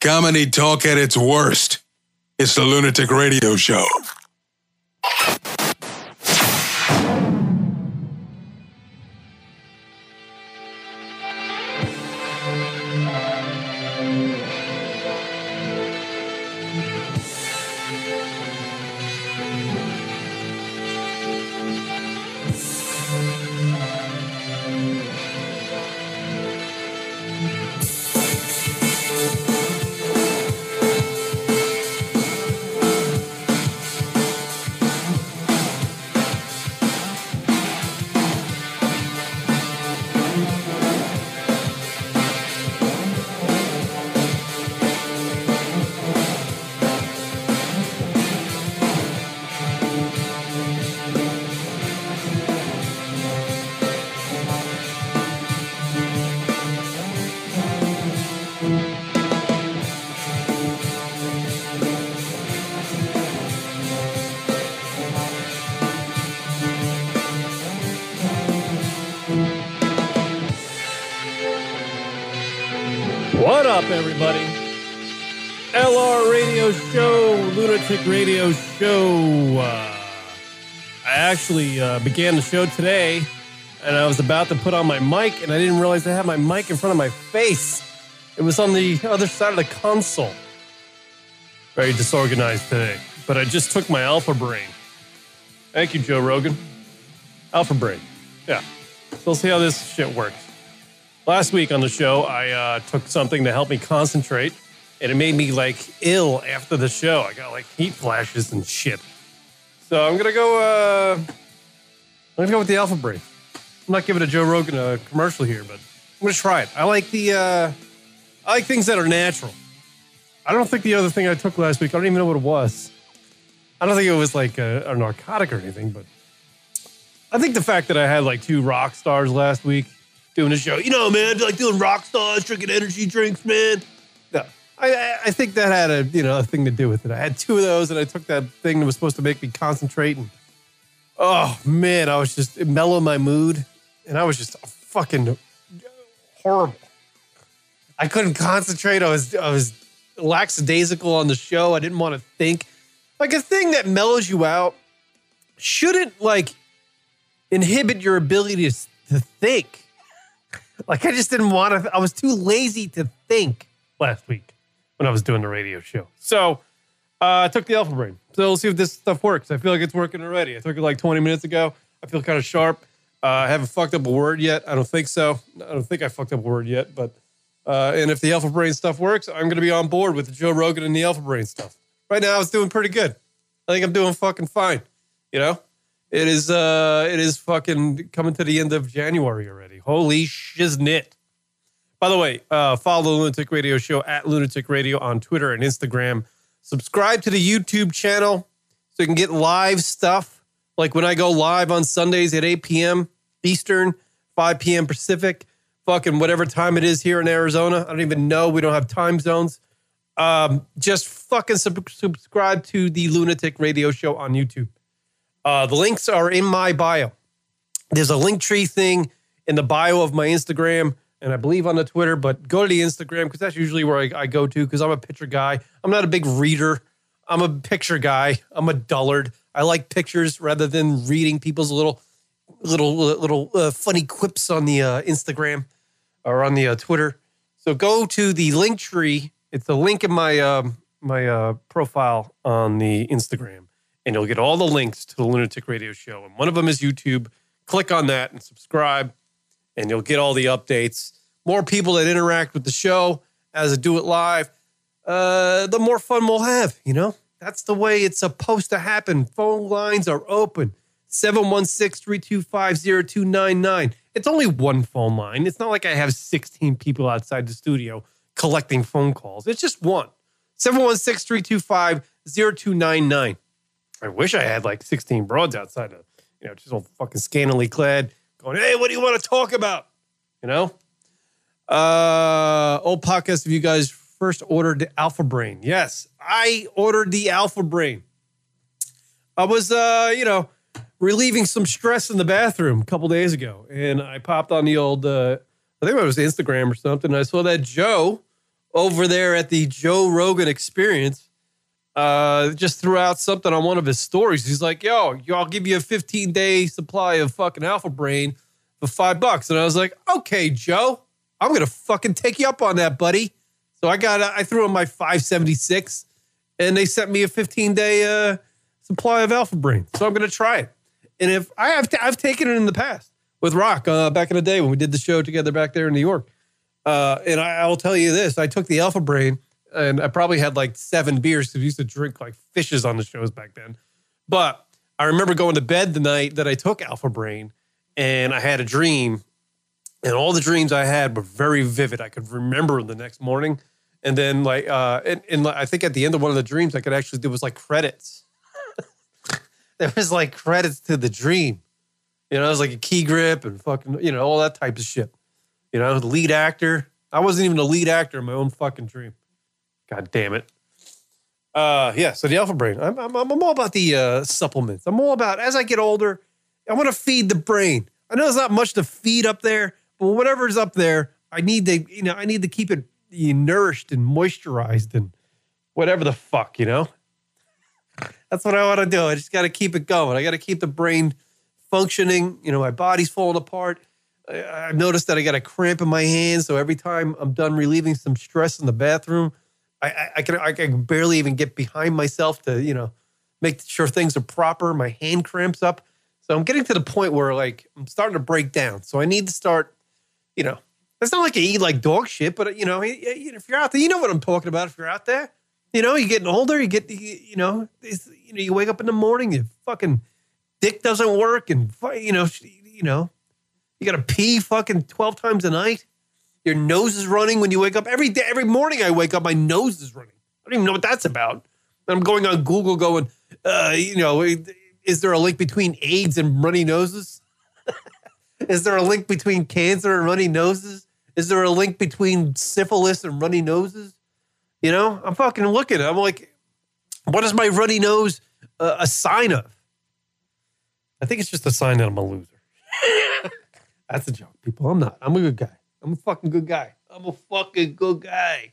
Comedy talk at its worst. It's the Lunatic Radio Show. Uh, began the show today, and I was about to put on my mic, and I didn't realize I had my mic in front of my face. It was on the other side of the console. Very disorganized today, but I just took my Alpha Brain. Thank you, Joe Rogan. Alpha Brain. Yeah. So we'll see how this shit works. Last week on the show, I uh, took something to help me concentrate, and it made me like ill after the show. I got like heat flashes and shit. So I'm gonna go. Uh, gonna go with the Alpha Brain. I'm not giving a Joe Rogan a commercial here, but I'm gonna try it. I like the. Uh, I like things that are natural. I don't think the other thing I took last week. I don't even know what it was. I don't think it was like a, a narcotic or anything, but I think the fact that I had like two rock stars last week doing a show. You know, man, like doing rock stars, drinking energy drinks, man. No, I, I, I think that had a you know a thing to do with it. I had two of those, and I took that thing that was supposed to make me concentrate. And oh man, I was just it mellowed my mood, and I was just fucking horrible. I couldn't concentrate. I was I was lackadaisical on the show. I didn't want to think. Like a thing that mellows you out shouldn't like inhibit your ability to, to think. Like I just didn't want to. I was too lazy to think last week when I was doing the radio show. So uh, I took the Alpha Brain. So we'll see if this stuff works. I feel like it's working already. I took it like 20 minutes ago. I feel kind of sharp. Uh, I haven't fucked up a word yet. I don't think so. I don't think I fucked up a word yet. But uh, and if the Alpha Brain stuff works, I'm going to be on board with the Joe Rogan and the Alpha Brain stuff. Right now, I was doing pretty good. I think I'm doing fucking fine. You know, it is uh it is fucking coming to the end of January already. Holy shiznit. By the way, uh, follow the Lunatic Radio Show at Lunatic Radio on Twitter and Instagram. Subscribe to the YouTube channel so you can get live stuff. Like when I go live on Sundays at 8 p.m. Eastern, 5 p.m. Pacific, fucking whatever time it is here in Arizona. I don't even know. We don't have time zones. Um, just fucking sub- subscribe to the Lunatic Radio Show on YouTube. Uh, the links are in my bio. There's a link tree thing in the bio of my Instagram and I believe on the Twitter, but go to the Instagram because that's usually where I, I go to because I'm a picture guy. I'm not a big reader. I'm a picture guy. I'm a dullard. I like pictures rather than reading people's little, little, little uh, funny quips on the uh, Instagram or on the uh, Twitter. So go to the link tree. It's the link in my um, my uh, profile on the Instagram, and you'll get all the links to the Lunatic Radio Show. And one of them is YouTube. Click on that and subscribe, and you'll get all the updates. More people that interact with the show as I do it live, uh, the more fun we'll have. You know, that's the way it's supposed to happen. Phone lines are open 716 325 0299. It's only one phone line. It's not like I have 16 people outside the studio collecting phone calls. It's just one 716 325 0299. I wish I had like 16 broads outside of, you know, just all fucking scantily clad going, hey, what do you want to talk about? You know? Uh, old podcast of you guys first ordered the Alpha Brain. Yes, I ordered the Alpha Brain. I was, uh, you know, relieving some stress in the bathroom a couple days ago, and I popped on the old, uh, I think it was Instagram or something. I saw that Joe over there at the Joe Rogan Experience, uh, just threw out something on one of his stories. He's like, "Yo, I'll give you a 15 day supply of fucking Alpha Brain for five bucks." And I was like, "Okay, Joe, I'm gonna fucking take you up on that, buddy." So I got, I threw in my 576, and they sent me a 15 day uh, supply of Alpha Brain. So I'm gonna try it. And if I have, t- I've taken it in the past with Rock uh, back in the day when we did the show together back there in New York. Uh, and I will tell you this: I took the Alpha Brain, and I probably had like seven beers because we used to drink like fishes on the shows back then. But I remember going to bed the night that I took Alpha Brain, and I had a dream, and all the dreams I had were very vivid. I could remember the next morning, and then like, uh, and, and I think at the end of one of the dreams, I could actually there was like credits. there was like credits to the dream. You know, it was like a key grip and fucking, you know, all that type of shit. You know, the lead actor. I wasn't even the lead actor in my own fucking dream. God damn it. Uh, yeah. So the Alpha Brain. I'm, I'm, I'm all about the uh, supplements. I'm all about as I get older. I want to feed the brain. I know there's not much to feed up there, but whatever's up there, I need to, you know, I need to keep it nourished and moisturized and whatever the fuck, you know. That's what I want to do. I just got to keep it going. I got to keep the brain functioning. You know, my body's falling apart. I've noticed that I got a cramp in my hands. So every time I'm done relieving some stress in the bathroom, I, I, can I can barely even get behind myself to you know make sure things are proper. My hand cramps up. So I'm getting to the point where like I'm starting to break down. So I need to start, you know, it's not like I eat like dog shit, but you know, if you're out there, you know what I'm talking about. If you're out there, you know, you're getting older, you get, you know, you know, you wake up in the morning, you fucking dick doesn't work, and you know, you know, you got to pee fucking twelve times a night. Your nose is running when you wake up. Every day, every morning I wake up, my nose is running. I don't even know what that's about. I'm going on Google, going, uh, you know, is there a link between AIDS and runny noses? is there a link between cancer and runny noses? Is there a link between syphilis and runny noses? You know, I'm fucking looking. I'm like, what is my runny nose uh, a sign of? I think it's just a sign that I'm a loser. That's a joke, people. I'm not. I'm a good guy. I'm a fucking good guy. I'm a fucking good guy.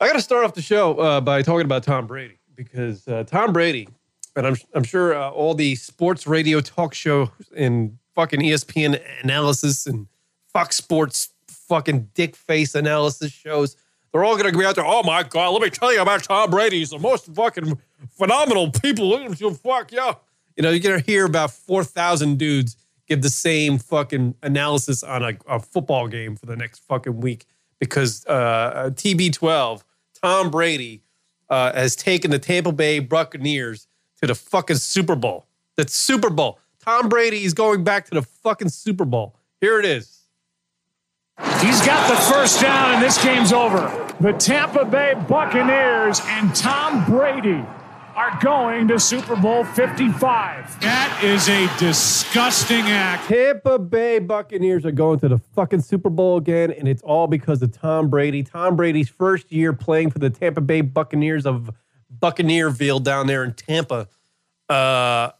I got to start off the show uh, by talking about Tom Brady because uh, Tom Brady, and I'm, I'm sure uh, all the sports radio talk show and fucking ESPN analysis and Fox Sports fucking dick face analysis shows, they're all going to be out there. Oh my God, let me tell you about Tom Brady. He's the most fucking phenomenal people. Fuck yeah. You know, you're going to hear about 4,000 dudes give the same fucking analysis on a, a, football game for the next fucking week because uh, TB12, Tom Brady, uh, has taken the Tampa Bay Buccaneers to the fucking Super Bowl. The Super Bowl. Tom Brady is going back to the fucking Super Bowl. Here it is. He's got the first down, and this game's over. The Tampa Bay Buccaneers and Tom Brady are going to Super Bowl 55. That is a disgusting act. Tampa Bay Buccaneers are going to the fucking Super Bowl again, and it's all because of Tom Brady. Tom Brady's first year playing for the Tampa Bay Buccaneers of Buccaneerville down there in Tampa. Uh,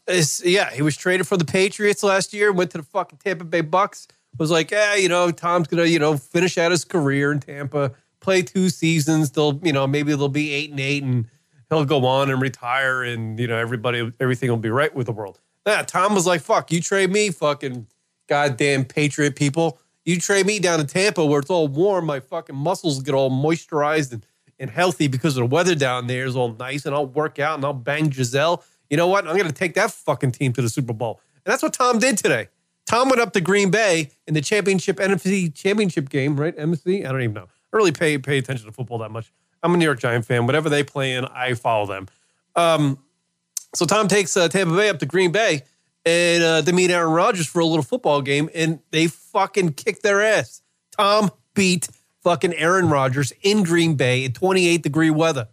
yeah, he was traded for the Patriots last year, went to the fucking Tampa Bay Bucks. Was like, yeah, you know, Tom's gonna, you know, finish out his career in Tampa, play two seasons. They'll, you know, maybe they'll be eight and eight and he'll go on and retire and you know everybody everything will be right with the world. Nah, Tom was like, fuck, you trade me, fucking goddamn patriot people. You trade me down to Tampa where it's all warm, my fucking muscles get all moisturized and, and healthy because the weather down there is all nice, and I'll work out and I'll bang Gisele. You know what? I'm gonna take that fucking team to the Super Bowl. And that's what Tom did today. Tom went up to Green Bay in the championship NFC championship game, right? MC? I don't even know. I really pay pay attention to football that much. I'm a New York Giant fan. Whatever they play in, I follow them. Um, so Tom takes uh, Tampa Bay up to Green Bay and uh, they meet Aaron Rodgers for a little football game, and they fucking kick their ass. Tom beat fucking Aaron Rodgers in Green Bay in 28 degree weather.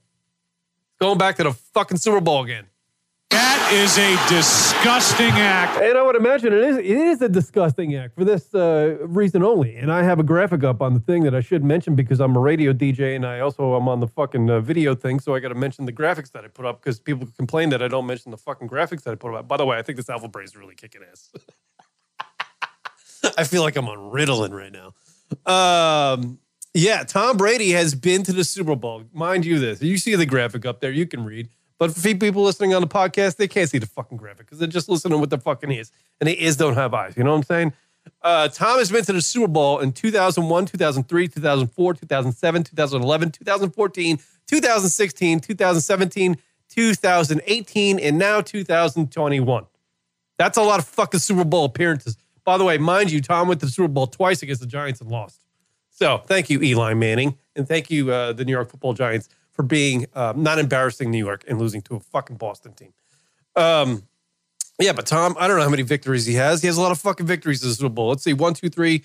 Going back to the fucking Super Bowl again. Is a disgusting act. And I would imagine it is it is a disgusting act for this uh, reason only. And I have a graphic up on the thing that I should mention because I'm a radio DJ and I also am on the fucking uh, video thing. So I got to mention the graphics that I put up because people complain that I don't mention the fucking graphics that I put up. By the way, I think this Alpha Brain is really kicking ass. I feel like I'm on Ritalin right now. Um, yeah, Tom Brady has been to the Super Bowl. Mind you, this you see the graphic up there, you can read. But for people listening on the podcast, they can't see the fucking graphic because they're just listening with the fucking ears, and the ears don't have eyes. You know what I'm saying? Uh, Tom has been to the Super Bowl in 2001, 2003, 2004, 2007, 2011, 2014, 2016, 2017, 2018, and now 2021. That's a lot of fucking Super Bowl appearances. By the way, mind you, Tom went to the Super Bowl twice against the Giants and lost. So thank you, Eli Manning, and thank you, uh, the New York Football Giants, for being uh, not embarrassing New York and losing to a fucking Boston team. Um, yeah, but Tom, I don't know how many victories he has. He has a lot of fucking victories in the Super Bowl. Let's see, one, two, three,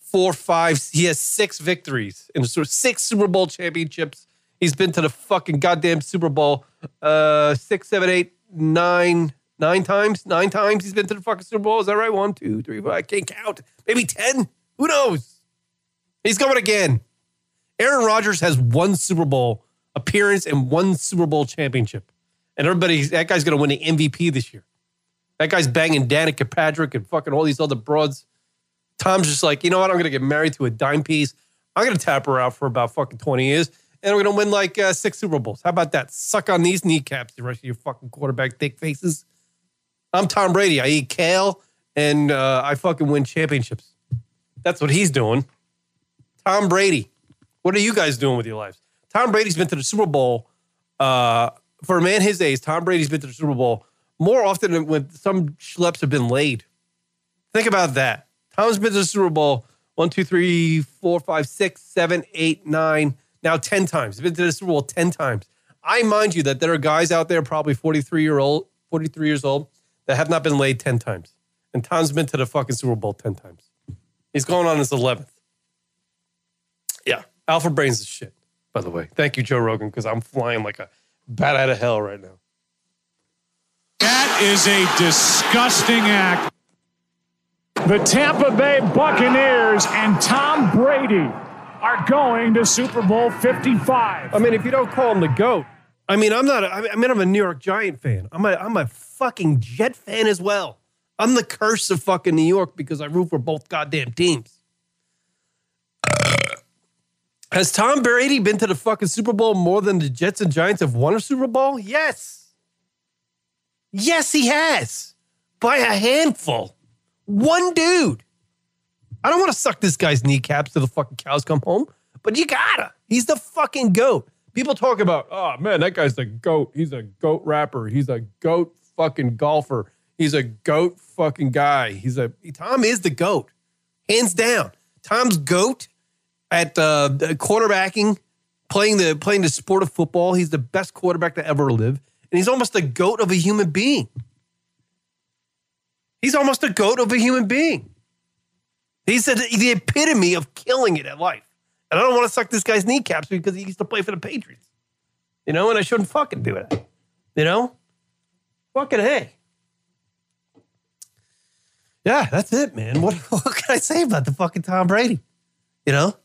four, five. He has six victories in the six Super Bowl championships. He's been to the fucking goddamn Super Bowl uh, six, seven, eight, nine, nine times. Nine times he's been to the fucking Super Bowl. Is that right? One, two, three, four. I can't count. Maybe ten. Who knows? He's coming again. Aaron Rodgers has one Super Bowl appearance and one Super Bowl championship, and everybody that guy's going to win the MVP this year. That guy's banging Danica Patrick and fucking all these other broads. Tom's just like, you know what? I'm going to get married to a dime piece. I'm going to tap her out for about fucking 20 years, and we're going to win like uh, six Super Bowls. How about that? Suck on these kneecaps, the rest of your fucking quarterback dick faces. I'm Tom Brady. I eat kale and uh, I fucking win championships. That's what he's doing. Tom Brady. What are you guys doing with your lives? Tom Brady's been to the Super Bowl. Uh, for a man his age, Tom Brady's been to the Super Bowl more often than when some schleps have been laid. Think about that. Tom's been to the Super Bowl one, two, three, four, five, six, seven, eight, nine, now 10 times. He's been to the Super Bowl 10 times. I mind you that there are guys out there, probably 43 year old, 43 years old, that have not been laid 10 times. And Tom's been to the fucking Super Bowl 10 times. He's going on his 11th. Yeah. Alpha Brains is shit, by the way. Thank you, Joe Rogan, because I'm flying like a bat out of hell right now. That is a disgusting act. The Tampa Bay Buccaneers and Tom Brady are going to Super Bowl 55. I mean, if you don't call him the GOAT, I mean, I'm not, a, I mean, I'm a New York Giant fan. I'm a, I'm a fucking Jet fan as well. I'm the curse of fucking New York because I root for both goddamn teams. Has Tom Brady been to the fucking Super Bowl more than the Jets and Giants have won a Super Bowl? Yes. Yes, he has. By a handful. One dude. I don't want to suck this guy's kneecaps till the fucking cows come home, but you gotta. He's the fucking goat. People talk about, oh man, that guy's a goat. He's a goat rapper. He's a goat fucking golfer. He's a goat fucking guy. He's a Tom is the goat, hands down. Tom's goat at uh, quarterbacking, playing the playing the sport of football. He's the best quarterback to ever live, and he's almost the goat of a human being. He's almost the goat of a human being. He's the, the epitome of killing it at life. And I don't want to suck this guy's kneecaps because he used to play for the Patriots. You know, and I shouldn't fucking do it. You know? Fucking hey. Yeah, that's it, man. What, what can I say about the fucking Tom Brady? You know?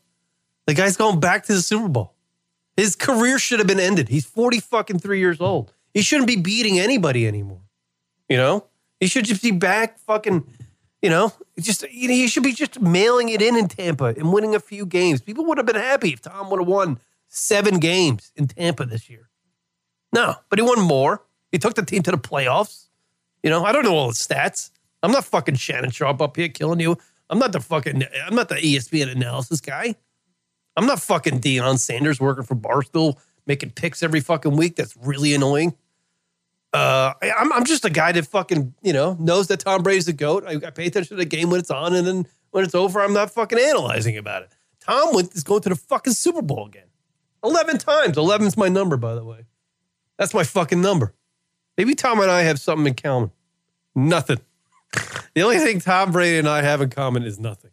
The guy's going back to the Super Bowl. His career should have been ended. He's 40 fucking three years old. He shouldn't be beating anybody anymore. You know? He should just be back fucking, you know, just you know, he should be just mailing it in in Tampa and winning a few games. People would have been happy if Tom would have won seven games in Tampa this year. No, but he won more. He took the team to the playoffs. You know, I don't know all the stats. I'm not fucking Shannon Sharpe up here killing you. I'm not the fucking, I'm not the ESPN analysis guy. I'm not fucking Deion Sanders working for Barstool making picks every fucking week. That's really annoying. Uh, I, I'm, I'm just a guy that fucking, you know, knows that Tom Brady's the GOAT. I, I pay attention to the game when it's on, and then when it's over, I'm not fucking analyzing about it. Tom went, is going to the fucking Super Bowl again. 11 times. 11's my number, by the way. That's my fucking number. Maybe Tom and I have something in common. Nothing. The only thing Tom Brady and I have in common is nothing.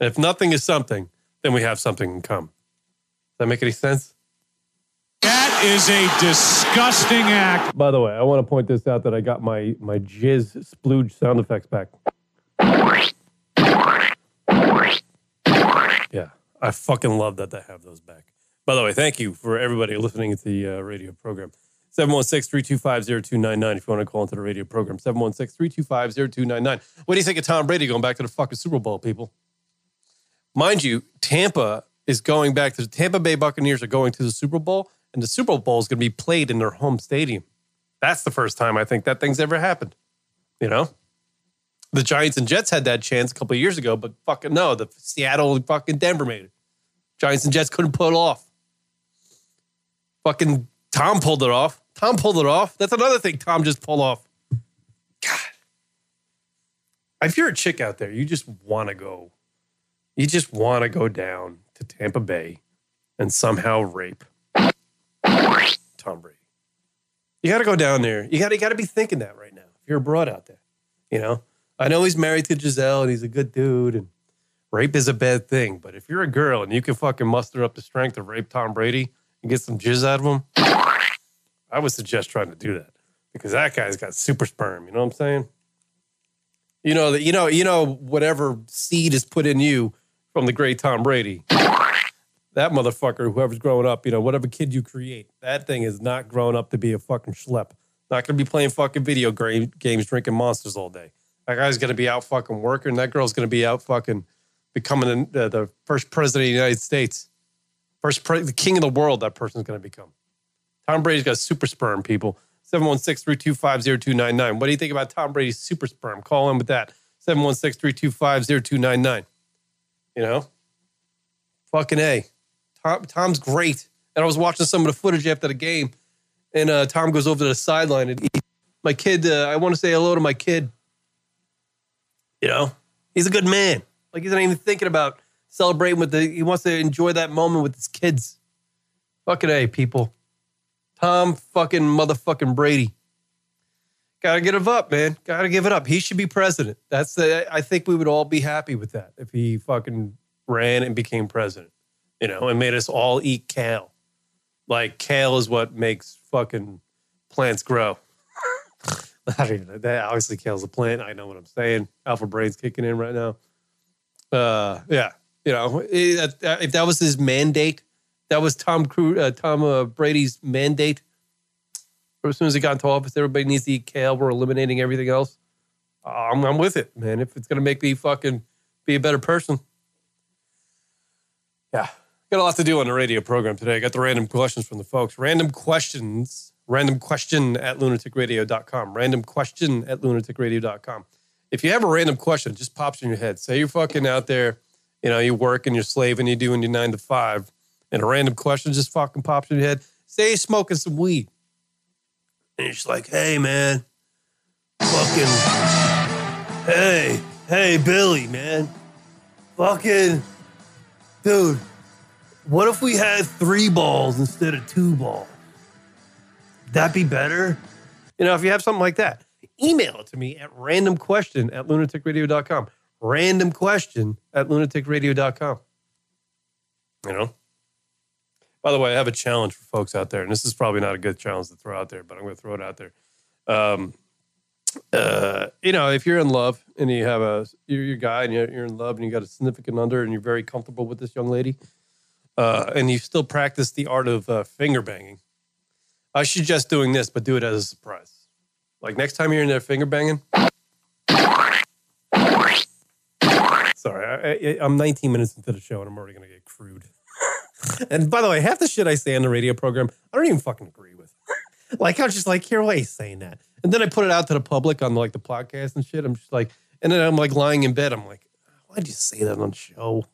If nothing is something, then we have something in common. Does that make any sense? That is a disgusting act. By the way, I want to point this out that I got my my jizz splooge sound effects back. Yeah, I fucking love that they have those back. By the way, thank you for everybody listening to the uh, radio program. 716-325-0299 if you want to call into the radio program. 716-325-0299. What do you think of Tom Brady going back to the fucking Super Bowl, people? Mind you, Tampa is going back to the Tampa Bay Buccaneers are going to the Super Bowl, and the Super Bowl is going to be played in their home stadium. That's the first time I think that thing's ever happened. You know, the Giants and Jets had that chance a couple years ago, but fucking no, the Seattle and fucking Denver made it. Giants and Jets couldn't pull it off. Fucking Tom pulled it off. Tom pulled it off. That's another thing Tom just pulled off. God. If you're a chick out there, you just want to go. You just want to go down to Tampa Bay and somehow rape Tom Brady. You got to go down there. You got you got to be thinking that right now. If you're a broad out there, you know. I know he's married to Gisele and he's a good dude, and rape is a bad thing. But if you're a girl and you can fucking muster up the strength to rape Tom Brady and get some jizz out of him, I would suggest trying to do that because that guy's got super sperm. You know what I'm saying? You know that you know you know whatever seed is put in you from the great Tom Brady. That motherfucker, whoever's growing up, you know, whatever kid you create, that thing is not growing up to be a fucking schlep. Not going to be playing fucking video games, drinking monsters all day. That guy's going to be out fucking working. That girl's going to be out fucking becoming the, uh, the first president of the United States. First, pre- the king of the world, that person's going to become. Tom Brady's got super sperm, people. 716 325 0299. What do you think about Tom Brady's super sperm? Call in with that. 716 325 0299. You know? Fucking A. Tom, Tom's great. And I was watching some of the footage after the game, and uh, Tom goes over to the sideline and he, my kid, uh, I want to say hello to my kid. You know, he's a good man. Like he's not even thinking about celebrating with the. He wants to enjoy that moment with his kids. Fucking a people. Tom fucking motherfucking Brady. Gotta give it up, man. Gotta give it up. He should be president. That's the. I think we would all be happy with that if he fucking ran and became president. You know, and made us all eat kale. Like kale is what makes fucking plants grow. I don't even know. That obviously kills a plant. I know what I'm saying. Alpha brain's kicking in right now. Uh, yeah, you know, if that was his mandate, that was Tom Cruise, uh, Tom uh, Brady's mandate. As soon as he got into office, everybody needs to eat kale. We're eliminating everything else. I'm, I'm with it, man. If it's gonna make me fucking be a better person, yeah. Got a lot to do on the radio program today. I got the random questions from the folks. Random questions random question at lunaticradio.com. Random question at lunaticradio.com. If you have a random question, just pops in your head. Say you're fucking out there, you know, you work and you're slaving, you're doing your nine to five, and a random question just fucking pops in your head. Say you're smoking some weed. And you're like, hey, man, fucking, hey, hey, Billy, man, fucking, dude, what if we had three balls instead of two balls? that be better? You know, if you have something like that, email it to me at random question at lunaticradio.com. Random question at lunaticradio.com. You know? By the way, I have a challenge for folks out there, and this is probably not a good challenge to throw out there, but I'm going to throw it out there. Um, uh, you know, if you're in love and you have a you're your guy and you're, you're, in love and you got a significant under and you're very comfortable with this young lady, uh, and you still practice the art of uh, finger banging, I suggest doing this, but do it as a surprise. Like next time you're in there finger banging. Sorry, I, am 19 minutes into the show and I'm already going to get crude. and by the way, half the shit I say on the radio program, I don't even fucking agree with. like, I was just like, here, why you saying that? And then I put it out to the public on like the podcast and shit. I'm just like, and then I'm like lying in bed. I'm like, why'd you say that on the show?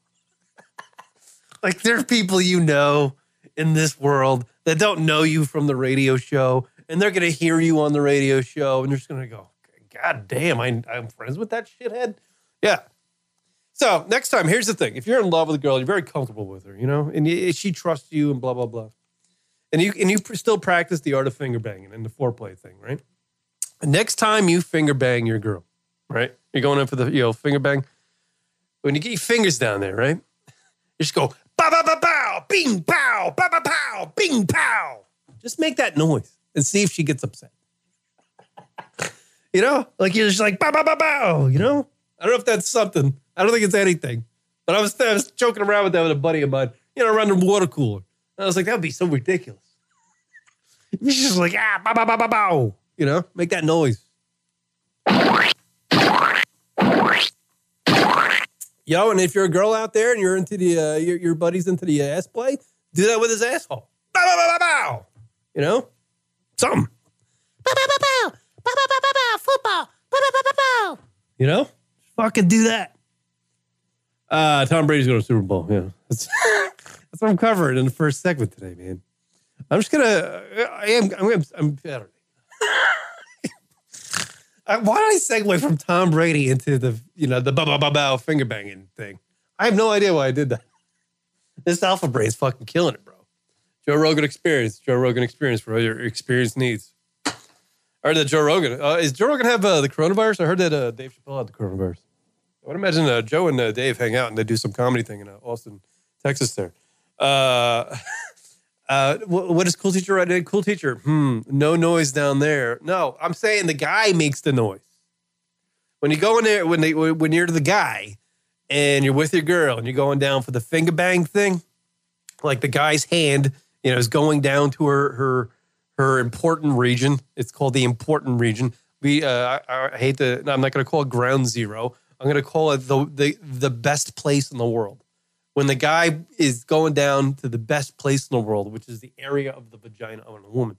like, there's people you know in this world that don't know you from the radio show, and they're to hear you on the radio show, and they're just to go, God damn, I, I'm friends with that shithead. Yeah. So next time, here's the thing: if you're in love with a girl, you're very comfortable with her, you know, and she trusts you, and blah blah blah, and you and you still practice the art of finger banging and the foreplay thing, right? next time you finger bang your girl, right? You're going in for the you know finger bang. When you get your fingers down there, right? You just go Ba ba ba bow, bing pow, ba ba pow, bing pow. Just make that noise and see if she gets upset. you know, like you're just like ba ba ba bow. You know, I don't know if that's something. I don't think it's anything. But I was, I was joking around with that with a buddy of mine. You know, around the water cooler. And I was like, that would be so ridiculous. He's just like ah ba ba ba ba bow. You know, make that noise. Yo, and if you're a girl out there and you're into the uh, your, your buddy's into the ass play, do that with his asshole. Bow, bow, bow, bow, bow. You know, something. Bow, bow, bow, bow. Bow, bow, bow, bow, bow. Football. Bow, bow, bow, bow, bow. You know, fucking do that. Uh, Tom Brady's going to Super Bowl. Yeah, that's, that's what I'm covering in the first segment today, man. I'm just gonna. I am. I'm. I'm, I'm better. I, why did I segue from Tom Brady into the you know the bow bow bow bow finger banging thing? I have no idea why I did that. This Alpha Brain's fucking killing it, bro. Joe Rogan Experience. Joe Rogan Experience for all your experience needs. I heard that Joe Rogan. Uh, is Joe Rogan have uh, the coronavirus? I heard that uh, Dave Chappelle had the coronavirus. I would imagine uh, Joe and uh, Dave hang out and they do some comedy thing in uh, Austin, Texas. There. Uh, uh, what, what is cool teacher right now? Cool teacher. Hmm. No noise down there. No, I'm saying the guy makes the noise. When you go in there, when they when you're the guy, and you're with your girl, and you're going down for the finger bang thing, like the guy's hand, you know, is going down to her her her important region. It's called the important region. We uh, I, I hate to. I'm not going to call it ground zero. I'm going to call it the, the the best place in the world. When the guy is going down to the best place in the world, which is the area of the vagina of a woman,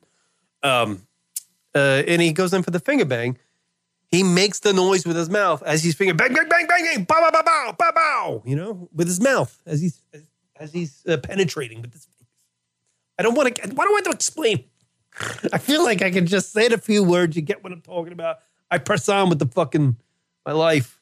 um, uh, and he goes in for the finger bang, he makes the noise with his mouth as he's finger bang bang bang bang bang bow bow bow bow bow bow. You know, with his mouth as he's as, as he's uh, penetrating with his. I don't want to. Why do I have to explain? I feel like I can just say it a few words. You get what I'm talking about. I press on with the fucking my life.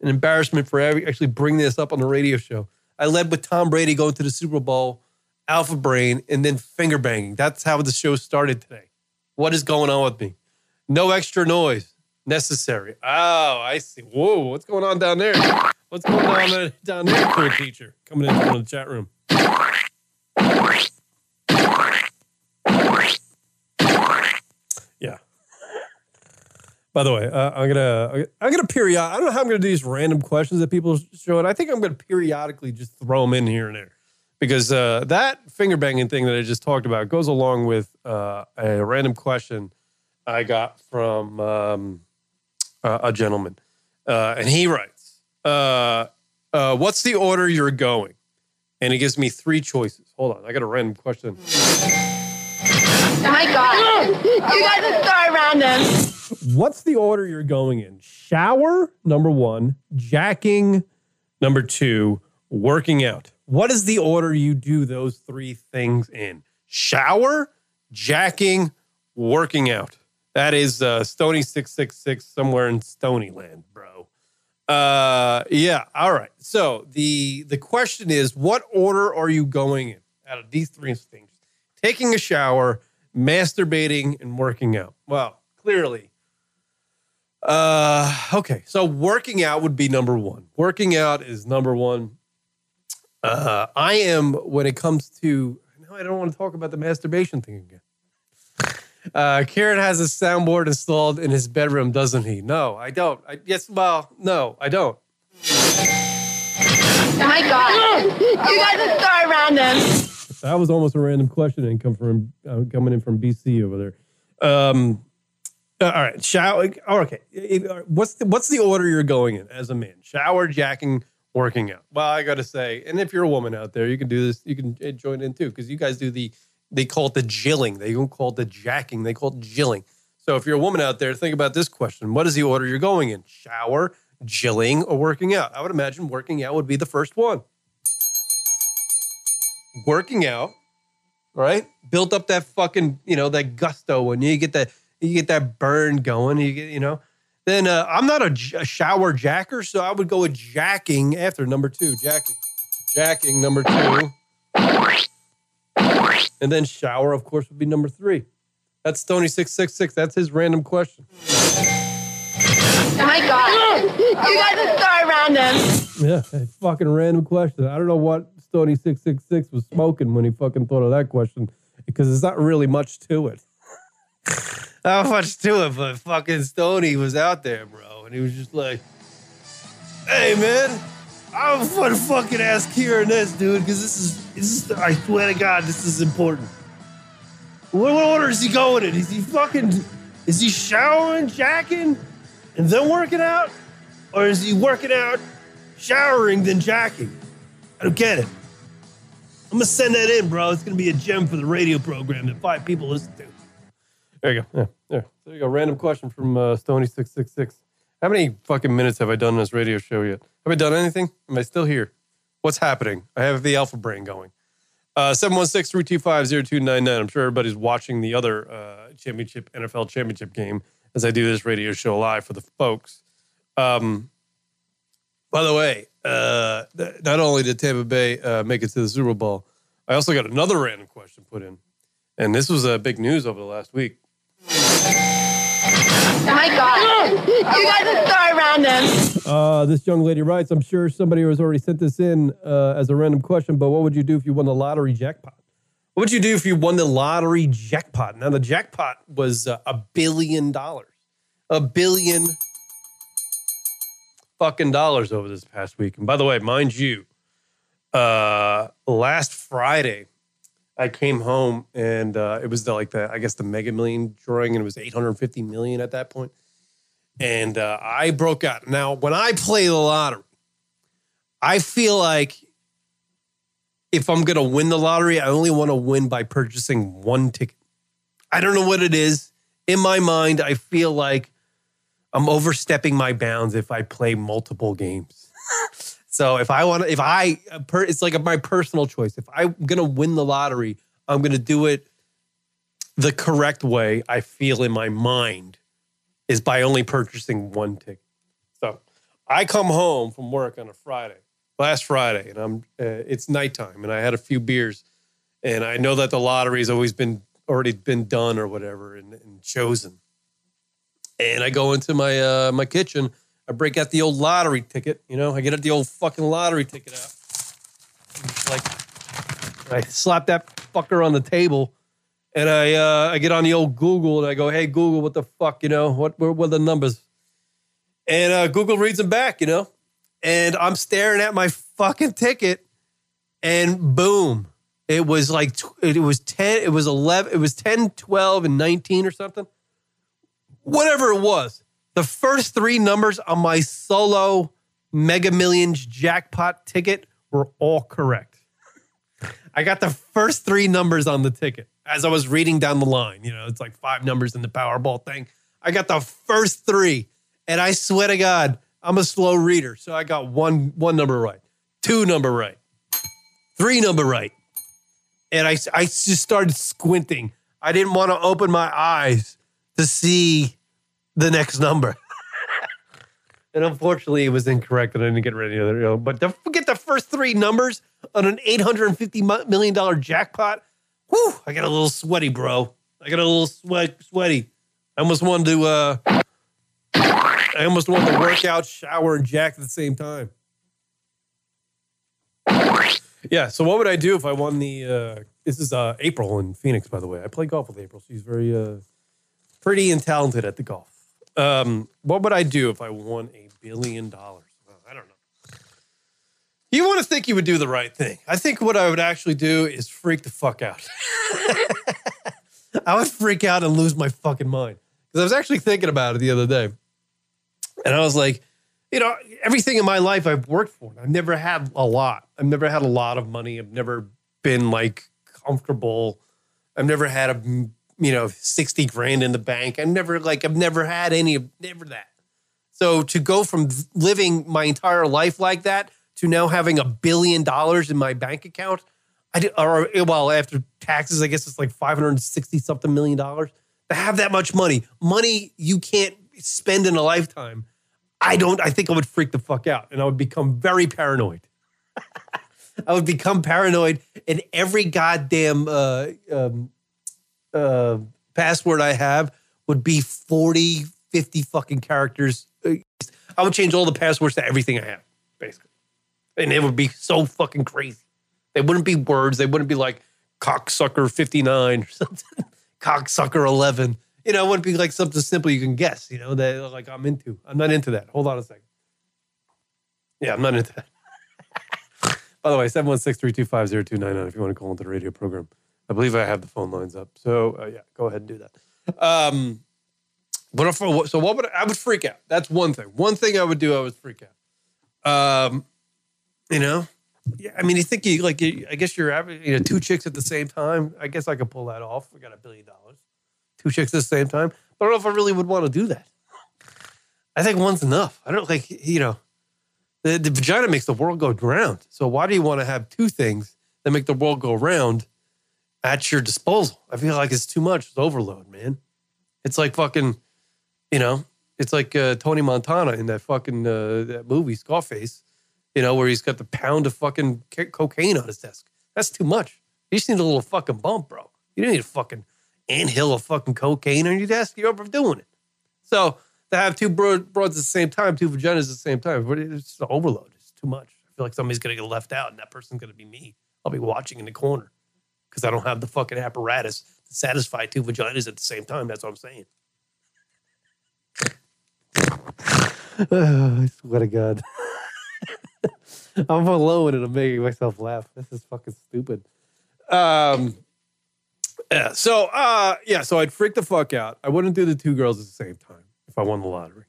An embarrassment for every, actually bring this up on the radio show. I led with Tom Brady going to the Super Bowl, Alpha Brain, and then finger banging. That's how the show started today. What is going on with me? No extra noise necessary. Oh, I see. Whoa, what's going on down there? What's going on down there, cool teacher? Coming in from the chat room. By the way, uh, I'm gonna I'm gonna period. I don't know how I'm gonna do these random questions that people show, and I think I'm gonna periodically just throw them in here and there because uh, that finger banging thing that I just talked about goes along with uh, a random question I got from um, a gentleman, uh, and he writes, uh, uh, "What's the order you're going?" And he gives me three choices. Hold on, I got a random question. Oh my god. You guys are so random. What's the order you're going in? Shower, number one, jacking, number two, working out. What is the order you do those three things in? Shower, jacking, working out. That is uh, Stony 666 somewhere in Stony land, bro. Uh, yeah. All right. So the the question is, what order are you going in out of these three things? Taking a shower, masturbating, and working out. Well, clearly. Uh, okay. So working out would be number one. Working out is number one. Uh, I am when it comes to. No, I don't want to talk about the masturbation thing again. Uh, Kieran has a soundboard installed in his bedroom, doesn't he? No, I don't. I, yes, well, no, I don't. Oh my god. You guys are so random. That was almost a random question and come from uh, coming in from BC over there. Um, uh, all right, shower. oh, okay, what's the, what's the order you're going in as a man? Shower, jacking, working out. Well, I got to say, and if you're a woman out there, you can do this. You can uh, join in too because you guys do the. They call it the jilling. They don't call it the jacking. They call it jilling. So if you're a woman out there, think about this question: What is the order you're going in? Shower, jilling, or working out? I would imagine working out would be the first one. Working out, right? Built up that fucking, you know, that gusto when you get that you get that burn going, you get, you know. Then uh, I'm not a, j- a shower jacker, so I would go with jacking after number two, jacking, jacking number two, and then shower, of course, would be number three. That's Stony six six six. That's his random question. Oh my god. You guys are so random. Yeah, fucking random question. I don't know what Stony six six six was smoking when he fucking thought of that question because there's not really much to it. Not much to it, but fucking Stony was out there, bro, and he was just like, "Hey, man, I'm gonna fucking ask Kieran this, dude, because this is this is I swear to God, this is important. What, what order is he going in? Is he fucking is he showering, jacking, and then working out, or is he working out?" showering then jacking. I don't get it. I'm gonna send that in, bro. It's gonna be a gem for the radio program that five people listen to. There you go. Yeah, there. There you go. Random question from uh, Stony six six six. How many fucking minutes have I done on this radio show yet? Have I done anything? Am I still here? What's happening? I have the alpha brain going. Uh, 716-325-0299. I'm sure everybody's watching the other uh, championship, NFL championship game as I do this radio show live for the folks. Um, by the way, uh, th- not only did Tampa Bay uh, make it to the Super Bowl, I also got another random question put in. And this was uh, big news over the last week. Oh my god. You guys are so random. Uh, this young lady writes, I'm sure somebody has already sent this in uh, as a random question, but what would you do if you won the lottery jackpot? What would you do if you won the lottery jackpot? Now, the jackpot was uh, a billion dollars. A billion fucking dollars over this past week. And by the way, mind you, uh, last Friday, I came home and uh, it was the, like the, I guess the mega million drawing, and it was 850 million at that point. And uh, I broke out. Now, when I play the lottery, I feel like if I'm going to win the lottery, I only want to win by purchasing one ticket. I don't know what it is. In my mind, I feel like I'm overstepping my bounds if I play multiple games. so if I want to, if I, it's like my personal choice. If I'm going to win the lottery, I'm going to do it the correct way I feel in my mind is by only purchasing one ticket. So I come home from work on a Friday, last Friday, and I'm uh, it's nighttime, and I had a few beers, and I know that the lottery's always been already been done or whatever and, and chosen. And I go into my uh, my kitchen, I break out the old lottery ticket, you know, I get the old fucking lottery ticket out, like I slap that fucker on the table and I uh, I get on the old Google and I go, "Hey Google, what the fuck, you know? What what, the numbers?" And uh, Google reads them back, you know. And I'm staring at my fucking ticket, and boom, it was like it was ten, it was eleven, it was 10, 12, and nineteen or something. Whatever it was, the first three numbers on my solo Mega Millions jackpot ticket were all correct. I got the first three numbers on the ticket as I was reading down the line. You know, it's like five numbers in the Powerball thing. I got the first three, and I swear to God, I'm a slow reader, so I got one one number right, two number right, three number right, and I I just started squinting. I didn't want to open my eyes to see the next number. And unfortunately, it was incorrect, and I didn't get ready. You know, but to get the first three numbers on an eight hundred and fifty million dollar jackpot, whew! I got a little sweaty, bro. I got a little sweat, sweaty. I almost wanted to. uh I almost wanted to work out, shower, and jack at the same time. Yeah. So, what would I do if I won the? uh This is uh April in Phoenix, by the way. I play golf with April. She's very uh pretty and talented at the golf. Um, what would I do if I won a billion dollars? Well, I don't know. You want to think you would do the right thing. I think what I would actually do is freak the fuck out. I would freak out and lose my fucking mind. Because I was actually thinking about it the other day. And I was like, you know, everything in my life I've worked for. I've never had a lot. I've never had a lot of money. I've never been like comfortable. I've never had a you know, 60 grand in the bank. I've never like I've never had any of never that. So to go from living my entire life like that to now having a billion dollars in my bank account, I did, or well after taxes, I guess it's like 560 something million dollars. To have that much money, money you can't spend in a lifetime. I don't. I think I would freak the fuck out, and I would become very paranoid. I would become paranoid, and every goddamn uh, um, uh, password I have would be 40, 50 fucking characters. I would change all the passwords to everything I have, basically. And it would be so fucking crazy. They wouldn't be words. They wouldn't be like cocksucker 59 or something, cocksucker 11. You know, it wouldn't be like something simple you can guess, you know, that like I'm into. I'm not into that. Hold on a second. Yeah, I'm not into that. By the way, 716 if you want to call into the radio program. I believe I have the phone lines up. So uh, yeah, go ahead and do that. Um, but if, so what would I, I would freak out? That's one thing. One thing I would do, I would freak out. Um, you know, yeah. I mean, you think you like? You, I guess you're having you know two chicks at the same time. I guess I could pull that off. I got a billion dollars, two chicks at the same time. But I don't know if I really would want to do that. I think one's enough. I don't like you know, the, the vagina makes the world go round. So why do you want to have two things that make the world go round at your disposal? I feel like it's too much. It's overload, man. It's like fucking, you know, it's like uh, Tony Montana in that fucking uh, that movie Scarface, you know, where he's got the pound of fucking ca- cocaine on his desk. That's too much. You just need a little fucking bump, bro. You don't need a fucking anthill of fucking cocaine on your desk. You're overdoing it. So to have two broad, broads at the same time, two vaginas at the same time, it's just an overload. It's too much. I feel like somebody's gonna get left out, and that person's gonna be me. I'll be watching in the corner because I don't have the fucking apparatus to satisfy two vaginas at the same time. That's what I'm saying. I swear to God. I'm alone and I'm making myself laugh. This is fucking stupid. Um, yeah. So, uh, yeah. So I'd freak the fuck out. I wouldn't do the two girls at the same time if I won the lottery.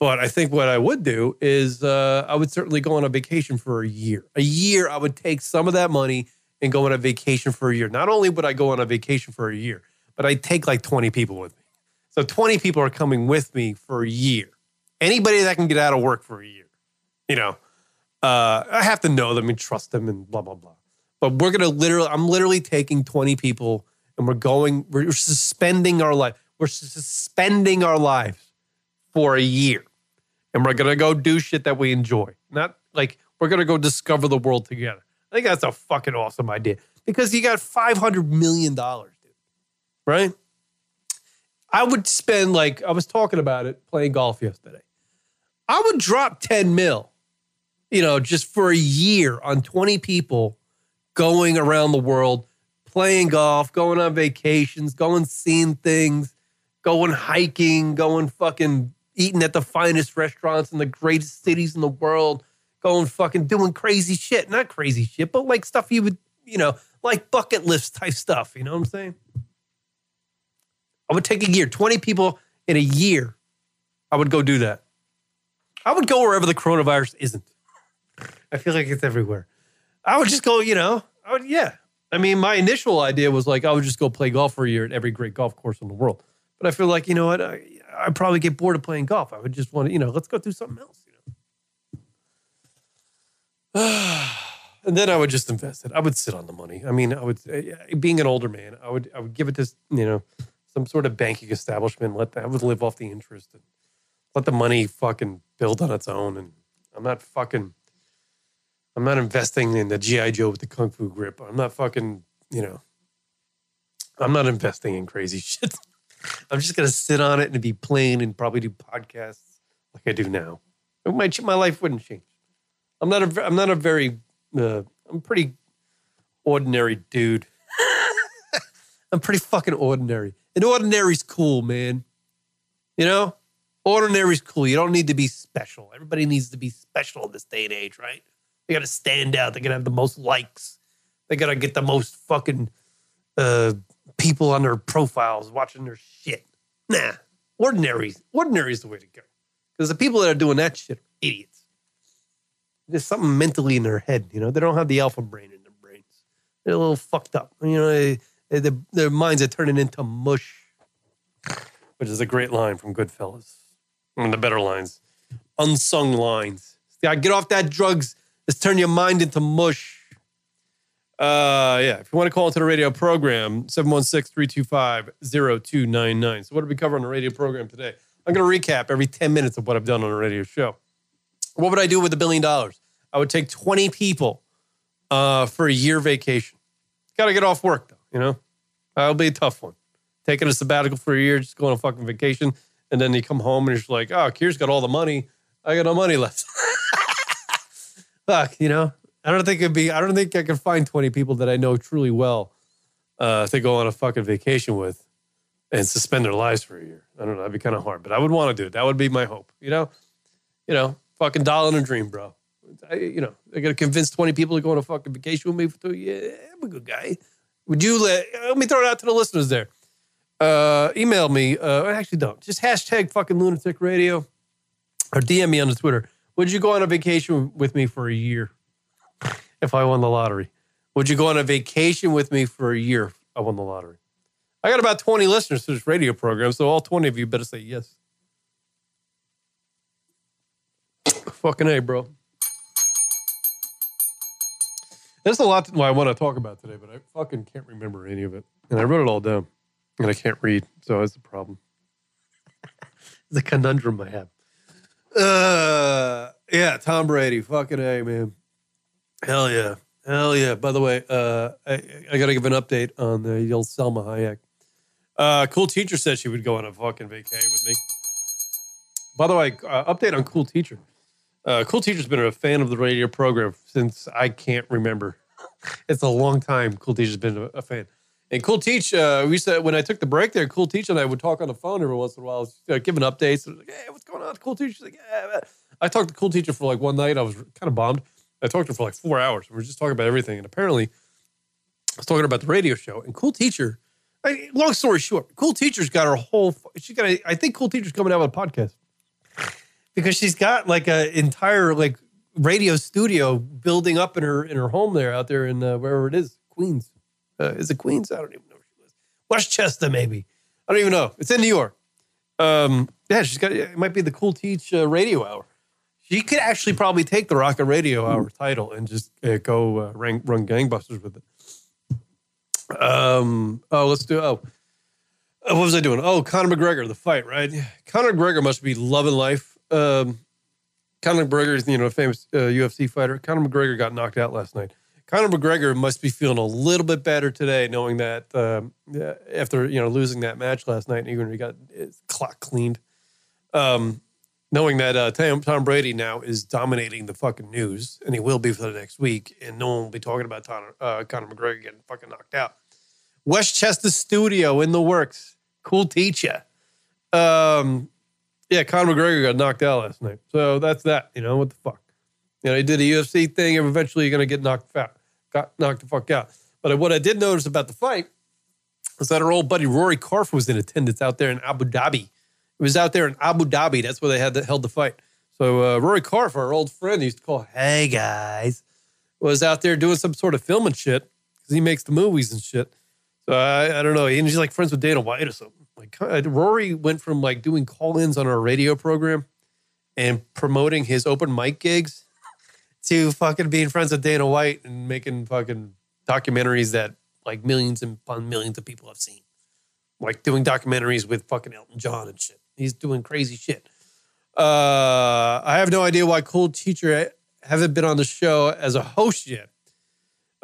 But I think what I would do is uh, I would certainly go on a vacation for a year. A year, I would take some of that money and go on a vacation for a year. Not only would I go on a vacation for a year, but I'd take like 20 people with me. So 20 people are coming with me for a year. Anybody that can get out of work for a year, you know, uh, I have to know them and trust them and blah, blah, blah. But we're going to literally, I'm literally taking 20 people and we're going, we're suspending our life. We're suspending our lives for a year. And we're going to go do shit that we enjoy. Not like we're going to go discover the world together. I think that's a fucking awesome idea because you got $500 million, dude. Right? I would spend like, I was talking about it playing golf yesterday. I would drop 10 mil, you know, just for a year on 20 people going around the world, playing golf, going on vacations, going seeing things, going hiking, going fucking eating at the finest restaurants in the greatest cities in the world, going fucking doing crazy shit. Not crazy shit, but like stuff you would, you know, like bucket list type stuff. You know what I'm saying? I would take a year, 20 people in a year. I would go do that. I would go wherever the coronavirus isn't. I feel like it's everywhere. I would just go, you know, I would, yeah. I mean, my initial idea was like, I would just go play golf for a year at every great golf course in the world. But I feel like, you know what? I, I'd probably get bored of playing golf. I would just want to, you know, let's go do something else. and then I would just invest it. I would sit on the money. I mean, I would, uh, being an older man, I would, I would give it to, you know, some sort of banking establishment. Let that, I would live off the interest and let the money fucking build on its own. And I'm not fucking, I'm not investing in the GI Joe with the kung fu grip. I'm not fucking, you know, I'm not investing in crazy shit. I'm just gonna sit on it and be plain and probably do podcasts like I do now. My my life wouldn't change. I'm not a I'm not a very uh, I'm pretty ordinary dude. I'm pretty fucking ordinary. And ordinary's cool, man. You know, ordinary's cool. You don't need to be special. Everybody needs to be special in this day and age, right? They got to stand out. They got to have the most likes. They got to get the most fucking uh, people on their profiles watching their shit. Nah, ordinary, ordinary is the way to go. Because the people that are doing that shit are idiots. There's something mentally in their head, you know. They don't have the alpha brain in their brains. They're a little fucked up. You know, they, they, their, minds are turning into mush, which is a great line from Goodfellas. One of the better lines, unsung lines. Yeah, get off that drugs. Let's turn your mind into mush. Uh, yeah, if you want to call into the radio program, 716-325-0299. So what did we cover on the radio program today? I'm going to recap every 10 minutes of what I've done on a radio show. What would I do with a billion dollars? I would take 20 people uh, for a year vacation. Got to get off work, though, you know? That'll be a tough one. Taking a sabbatical for a year, just going on a fucking vacation, and then you come home and you're like, oh, Kier's got all the money. I got no money left. Fuck, you know? I don't think it'd be. I don't think I could find twenty people that I know truly well uh, to go on a fucking vacation with and suspend their lives for a year. I don't know. That'd be kind of hard, but I would want to do it. That would be my hope. You know, you know, fucking doll in a dream, bro. I, you know, I got to convince twenty people to go on a fucking vacation with me for two. Yeah, I'm a good guy. Would you let? Let me throw it out to the listeners there. Uh, email me. Uh, actually, don't. Just hashtag fucking lunatic radio or DM me on the Twitter Would you go on a vacation with me for a year if I won the lottery? Would you go on a vacation with me for a year if I won the lottery? I got about 20 listeners to this radio program, so all 20 of you better say yes. Fucking A, bro. There's a lot I want to talk about today, but I fucking can't remember any of it. And I wrote it all down, and I can't read, so that's the problem. the conundrum I have. Uh, yeah, Tom Brady, fucking A, man. Hell yeah. Hell yeah. By the way, uh, I, I got to give an update on the old Selma Hayek. Uh, cool teacher said she would go on a fucking vacay with me. By the way, uh, update on Cool Teacher. Uh, cool Teacher's been a fan of the radio program since I can't remember. it's a long time. Cool Teacher's been a, a fan. And Cool Teach, uh, we to, when I took the break there, Cool Teach and I would talk on the phone every once in a while, uh, giving updates. Like, hey, what's going on? Cool Teacher's like, yeah. I talked to Cool Teacher for like one night. I was kind of bombed. I talked to her for like four hours. We were just talking about everything. And apparently, I was talking about the radio show. And Cool Teacher, I, long story short, Cool Teacher's got her whole. She's got. A, I think Cool Teacher's coming out with a podcast because she's got like an entire like radio studio building up in her in her home there out there in uh, wherever it is, Queens. Uh, is it Queens? I don't even know where she lives. Westchester, maybe. I don't even know. It's in New York. Um, yeah, she's got. It might be the Cool Teach uh, Radio Hour. She could actually probably take the Rocket Radio Hour title and just uh, go uh, run, run gangbusters with it. Um. Oh, let's do. Oh, uh, what was I doing? Oh, Conor McGregor, the fight, right? Conor McGregor must be loving life. Um, Conor McGregor is, you know, a famous uh, UFC fighter. Conor McGregor got knocked out last night. Conor McGregor must be feeling a little bit better today, knowing that um, after you know losing that match last night, even he got his clock cleaned. Um, knowing that uh, Tom, Tom Brady now is dominating the fucking news, and he will be for the next week, and no one will be talking about Conor, uh, Conor McGregor getting fucking knocked out. Westchester Studio in the works. Cool teacher. Um, yeah, Conor McGregor got knocked out last night. So that's that. You know, what the fuck? You know, he did a UFC thing and eventually you're to get knocked out. Got knocked the fuck out. But what I did notice about the fight was that our old buddy Rory Karpf was in attendance out there in Abu Dhabi. It was out there in Abu Dhabi. That's where they had the, held the fight. So uh, Rory Karpf, our old friend, he used to call, hey guys, was out there doing some sort of filming shit because he makes the movies and shit. So I, I don't know. And he's like friends with Dana White or something. Like uh, Rory went from like doing call-ins on our radio program and promoting his open mic gigs to fucking being friends with Dana White and making fucking documentaries that like millions and millions of people have seen. Like doing documentaries with fucking Elton John and shit. He's doing crazy shit. Uh, I have no idea why Cool Teacher haven't been on the show as a host yet.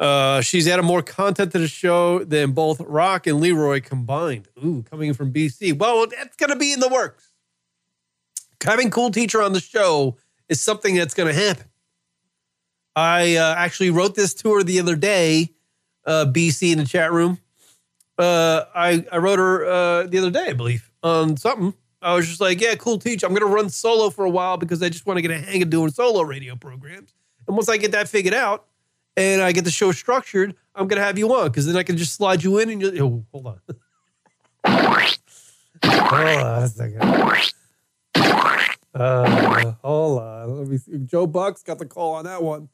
Uh, she's added more content to the show than both Rock and Leroy combined. Ooh, coming from BC. Well, that's going to be in the works. Having Cool Teacher on the show is something that's going to happen. I uh, actually wrote this to her the other day, uh, BC in the chat room. Uh, I, I wrote her uh, the other day, I believe, on something. I was just like, yeah, cool teacher. I'm going to run solo for a while because I just want to get a hang of doing solo radio programs. And once I get that figured out, and I get the show structured, I'm gonna have you on because then I can just slide you in and you. Oh, hold on. hold on a second. Uh, hold on. Let me see. Joe Buck's got the call on that one.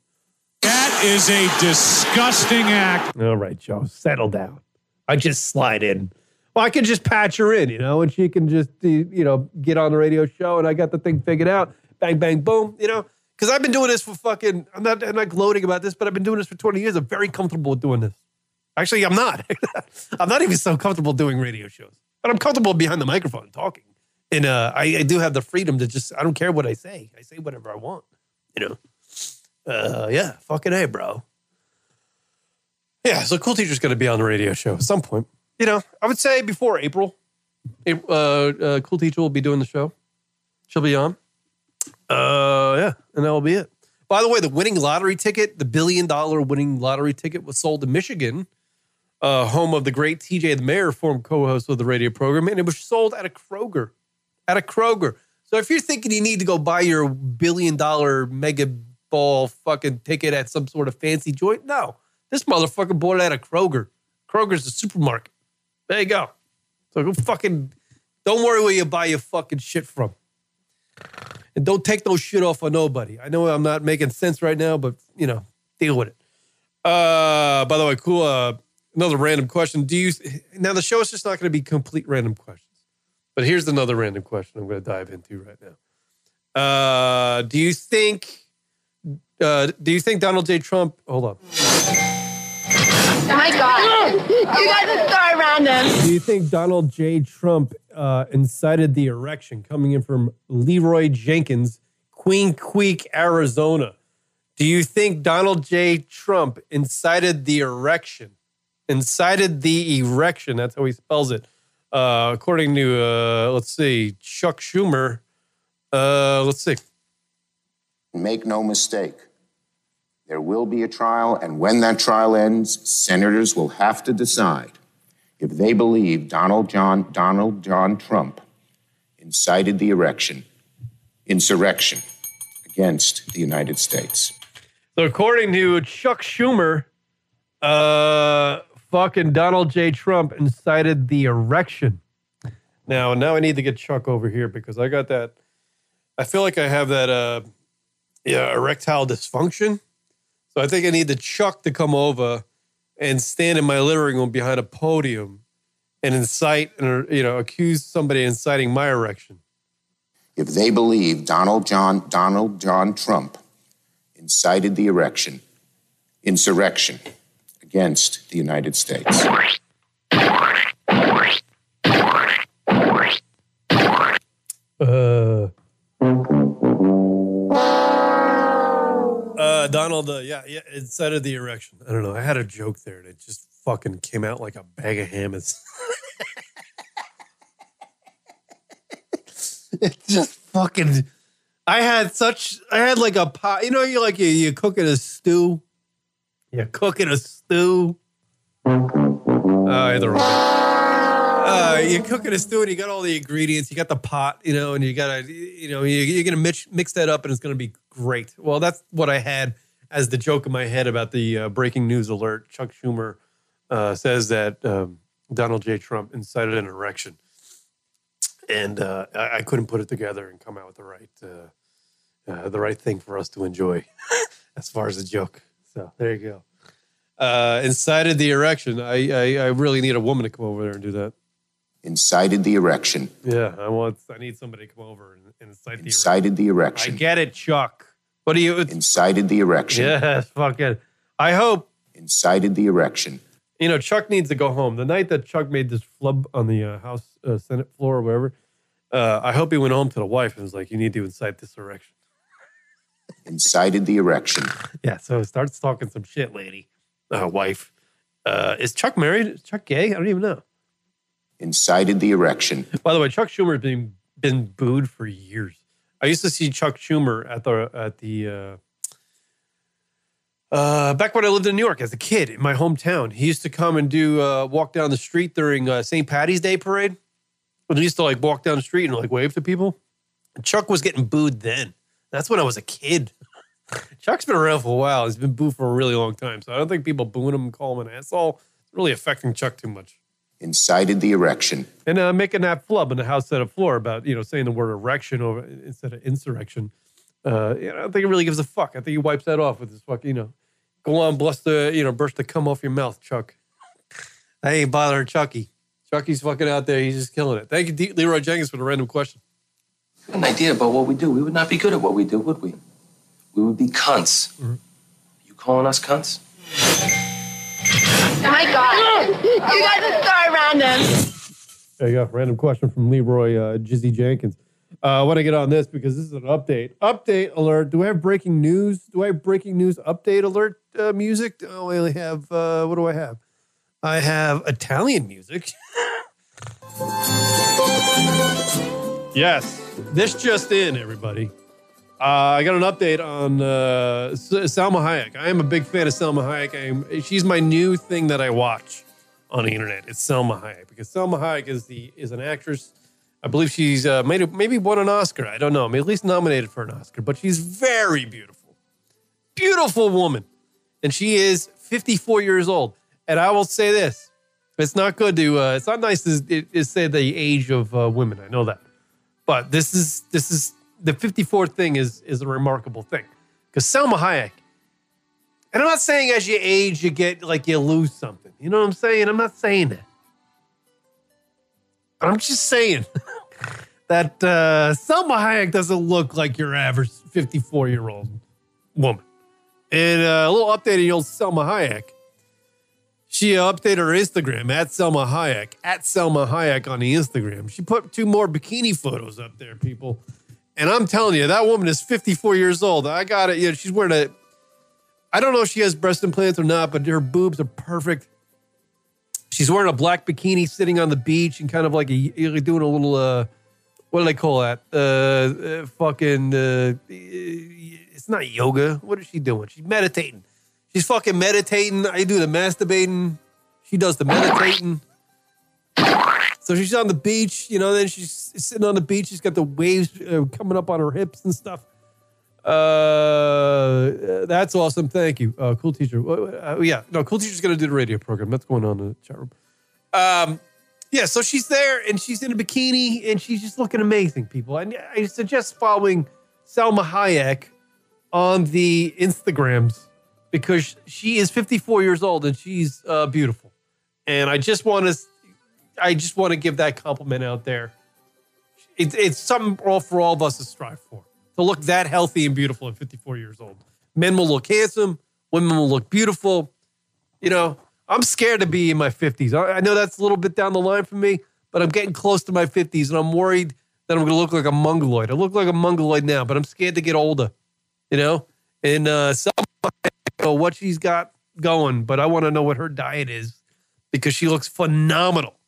That is a disgusting act. All right, Joe, settle down. I just slide in. Well, I can just patch her in, you know, and she can just, you know, get on the radio show, and I got the thing figured out. Bang, bang, boom, you know because I've been doing this for fucking. I'm not. I'm not gloating about this, but I've been doing this for 20 years. I'm very comfortable with doing this. Actually, I'm not. I'm not even so comfortable doing radio shows, but I'm comfortable behind the microphone talking. And uh, I, I, do have the freedom to just. I don't care what I say. I say whatever I want. You know. Uh, yeah, fucking a, bro. Yeah, so cool teacher's going to be on the radio show at some point. You know, I would say before April. Uh, uh, cool teacher will be doing the show. She'll be on. Uh, yeah, and that will be it. By the way, the winning lottery ticket, the billion dollar winning lottery ticket, was sold in Michigan, uh, home of the great TJ the Mayor, former co-host of the radio program, and it was sold at a Kroger. At a Kroger. So if you're thinking you need to go buy your billion dollar mega ball fucking ticket at some sort of fancy joint, no. This motherfucker bought it at a Kroger. Kroger's a supermarket. There you go. So go fucking don't worry where you buy your fucking shit from. And don't take no shit off of nobody. I know I'm not making sense right now, but you know, deal with it. Uh, by the way, cool. Uh, another random question. Do you now the show is just not going to be complete random questions, but here's another random question I'm going to dive into right now. Uh, do you think? Uh, do you think Donald J. Trump? Hold on. Oh my God. You guys are so random. Do you think Donald J. Trump uh, incited the erection coming in from Leroy Jenkins, Queen Creek, Arizona? Do you think Donald J. Trump incited the erection? Incited the erection. That's how he spells it. Uh, according to, uh, let's see, Chuck Schumer. Uh, let's see. Make no mistake, there will be a trial, and when that trial ends, senators will have to decide if they believe Donald John Donald John Trump incited the erection, insurrection against the United States. So according to Chuck Schumer, uh, fucking Donald J. Trump incited the erection. Now, now I need to get Chuck over here because I got that. I feel like I have that, uh, yeah, erectile dysfunction. So I think I need the Chuck to come over and stand in my living room behind a podium and incite and you know accuse somebody of inciting my erection. If they believe Donald John Donald John Trump incited the erection, insurrection against the United States. Uh, Donald, uh, yeah, yeah, inside of the erection. I don't know. I had a joke there and it just fucking came out like a bag of hammers. it just fucking. I had such. I had like a pot. You know, you like you you cooking a stew. You're cooking a stew. Oh, had the wrong. Uh, you're cooking a stew and you got all the ingredients. You got the pot, you know, and you got to, you know, you, you're going to mix, mix that up and it's going to be great. Well, that's what I had as the joke in my head about the uh, breaking news alert. Chuck Schumer uh, says that um, Donald J. Trump incited an erection. And uh, I, I couldn't put it together and come out with the right, uh, uh, the right thing for us to enjoy as far as the joke. So there you go. Uh, incited the erection. I, I, I really need a woman to come over there and do that. Incited the erection, Yeah, I want. I need somebody to come over and, and incite the. incited the erection. I get it, Chuck. What do you? incited the erection, Yes, fuck it. I hope incited the erection, you know Chuck needs to go home. The night that Chuck made this flub on the uh, House uh, Senate floor or whatever, uh, I hope he went home to the wife and was like, "You need to incite this erection." incited the erection, Yeah, so starts talking some shit, lady, uh, wife. Uh, is Chuck married? Is Chuck gay? I don't even know. incited the erection, By the way, Chuck Schumer has been been booed for years. I used to see Chuck Schumer at the at the uh, uh, back when I lived in New York as a kid in my hometown. He used to come and do uh, walk down the street during uh, St. Patty's Day parade. And he used to like walk down the street and like wave to people. And Chuck was getting booed then. That's when I was a kid. Chuck's been around for a while. He's been booed for a really long time. So I don't think people booing him and calling him an asshole really affecting Chuck too much. Incited the erection, And uh, making that flub in the House Senate floor about, you know, saying the word erection over instead of insurrection. Uh, you know, I don't think it really gives a fuck. I think he wipes that off with his fuck, you know, go on, bless the, you know, burst the cum off your mouth, Chuck. I ain't bothering Chucky. Chucky's fucking out there. He's just killing it. Thank you, D- Leroy Jenkins, for the random question. an idea about what we do, we would not be good at what we do, would we? We would be cunts. You calling us cunts? Oh my God. You guys are so random. There you go. Random question from Leroy uh, Jizzy Jenkins. Uh, I want to get on this because this is an update. Update alert. Do I have breaking news? Do I have breaking news update alert uh, music? Oh, I only have, uh, what do I have? I have Italian music. yes. This just in, everybody. Uh, I got an update on uh, S- Salma Hayek. I am a big fan of Salma Hayek. I am, she's my new thing that I watch on the internet. It's Selma Hayek because Selma Hayek is the is an actress. I believe she's uh, made maybe won an Oscar. I don't know. At least nominated for an Oscar. But she's very beautiful, beautiful woman, and she is 54 years old. And I will say this: it's not good to. Uh, it's not nice to, to say the age of uh, women. I know that, but this is this is the 54 thing is is a remarkable thing because Selma Hayek. And I'm not saying as you age you get like you lose something. You know what I'm saying? I'm not saying that. I'm just saying that uh, Selma Hayek doesn't look like your average 54 year old woman. And uh, a little update on old Selma Hayek. She updated her Instagram at Selma Hayek, at Selma Hayek on the Instagram. She put two more bikini photos up there, people. And I'm telling you, that woman is 54 years old. I got it. You know, she's wearing a, I don't know if she has breast implants or not, but her boobs are perfect. She's wearing a black bikini sitting on the beach and kind of like a, doing a little, uh, what do they call that? Uh, uh fucking, uh, it's not yoga. What is she doing? She's meditating. She's fucking meditating. I do the masturbating. She does the meditating. So she's on the beach, you know. Then she's sitting on the beach. She's got the waves uh, coming up on her hips and stuff. Uh, that's awesome. Thank you, uh, cool teacher. Uh, yeah, no, cool teacher's gonna do the radio program. That's going on in the chat room. Um, yeah, so she's there and she's in a bikini and she's just looking amazing, people. And I suggest following Selma Hayek on the Instagrams because she is 54 years old and she's uh, beautiful. And I just want to, I just want to give that compliment out there. It's it's something all for all of us to strive for to look that healthy and beautiful at 54 years old. Men will look handsome, women will look beautiful. You know, I'm scared to be in my 50s. I, know that's a little bit down the line for me, but I'm getting close to my 50s and I'm worried that I'm going to look like a mongoloid. I look like a mongoloid now, but I'm scared to get older. You know, and uh, what she's got going, but I want to know what her diet is because she looks phenomenal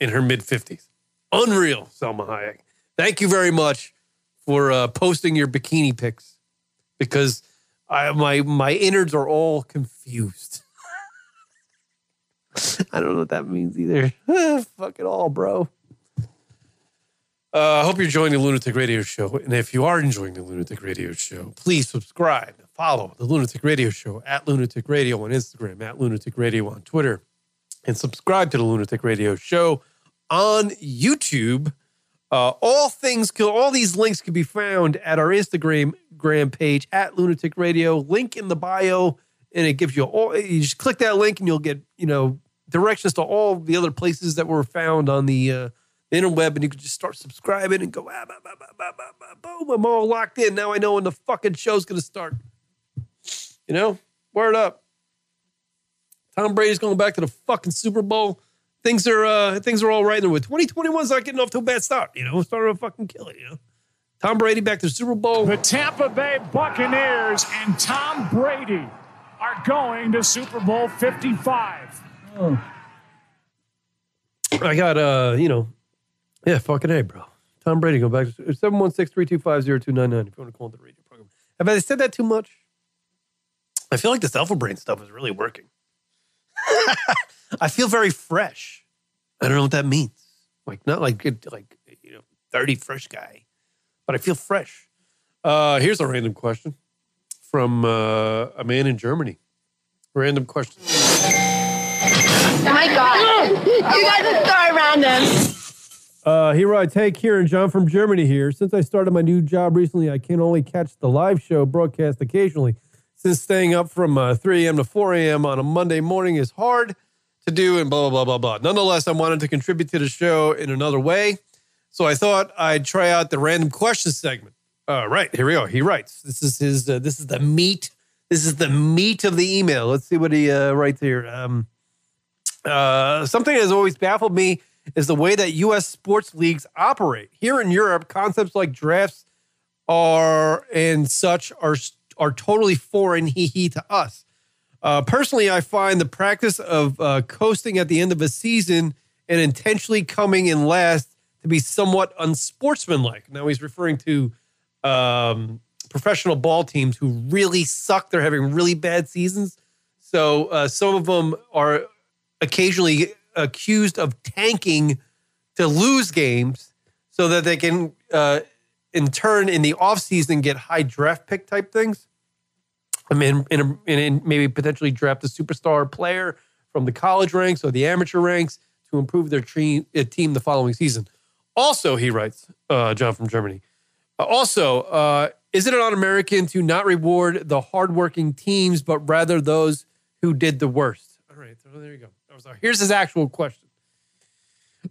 in her mid 50s. Unreal, Selma Hayek. Thank you very much for uh, posting your bikini pics because I, my my innards are all confused. I don't know what that means either. Fuck it all, bro. Uh, I hope you're enjoying the Lunatic Radio Show. And if you are enjoying the Lunatic Radio Show, please subscribe, follow the Lunatic Radio Show at Lunatic Radio on Instagram, at Lunatic Radio on Twitter, and subscribe to the Lunatic Radio Show on YouTube. Uh, all things, all these links can be found at our Instagram gram page at Lunatic Radio. Link in the bio, and it gives you all. You just click that link, and you'll get you know directions to all the other places that were found on the. Uh, interweb and you can just start subscribing and go, ah, bah, bah, bah, boom, I'm all locked in. Now I know when the fucking show's to start. You know, word up. Tom Brady's going back to the fucking Super Bowl. Things are uh things are all right in there with 2021's not getting off to a bad start. You know, starting to fucking kill it. You know, Tom Brady back to the Super Bowl. The Tampa Bay Buccaneers and Tom Brady are going to Super Bowl 55. Oh. I got uh, you know, yeah, fucking A, bro. Tom Brady, go back to 716 325 0299 if you want to call into the radio program. Have I said that too much? I feel like this alpha brain stuff is really working. I feel very fresh. I don't know what that means. Like, not like, like, you know, 30 fresh guy, but I feel fresh. Uh, here's a random question from uh, a man in Germany. Random question. Oh my God. You guys are so random. Uh, he writes, Hey, Kieran, John from Germany here. Since I started my new job recently, I can only catch the live show broadcast occasionally. Since staying up from uh, 3 a.m. to 4 a.m. on a Monday morning is hard to do and blah, blah, blah, blah, blah. Nonetheless, I wanted to contribute to the show in another way. So I thought I'd try out the random question segment. All right, here we go. He writes, This is his, uh, this is the meat. This is the meat of the email. Let's see what he uh, writes here. Um, uh, something has always baffled me is the way that U.S. sports leagues operate. Here in Europe, concepts like drafts are and such are are totally foreign hee hee to us. Uh, personally, I find the practice of uh, coasting at the end of a season and intentionally coming in last to be somewhat unsportsmanlike. Now he's referring to um, professional ball teams who really suck. They're having really bad seasons. So uh, some of them are occasionally accused of tanking to lose games so that they can, uh, in turn, in the offseason, get high draft pick type things. I mean, in, a, in maybe potentially draft a superstar player from the college ranks or the amateur ranks to improve their team, the following season. Also, he writes, uh, John from Germany, Uh, also, uh, is it un American to not reward the hardworking teams, but rather those who did the worst? All right, so there you go. Here's his actual question.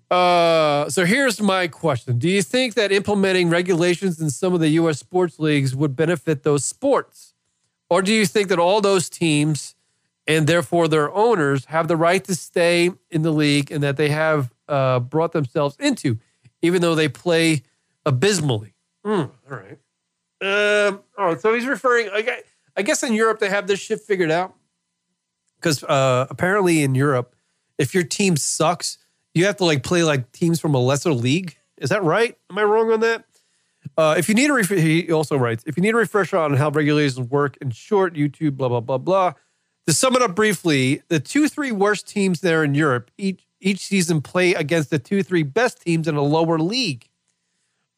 Uh, so here's my question: Do you think that implementing regulations in some of the U.S. sports leagues would benefit those sports, or do you think that all those teams and therefore their owners have the right to stay in the league and that they have uh, brought themselves into, even though they play abysmally? Mm, all right. Um, all right. So he's referring. I, guess in Europe they have this shit figured out because uh, apparently in Europe, if your team sucks, you have to like play like teams from a lesser league. Is that right? Am I wrong on that? Uh, if you need a ref- he also writes, if you need a refresher on how regulations work, in short, YouTube, blah blah blah blah. To sum it up briefly, the two three worst teams there in Europe each each season play against the two three best teams in a lower league,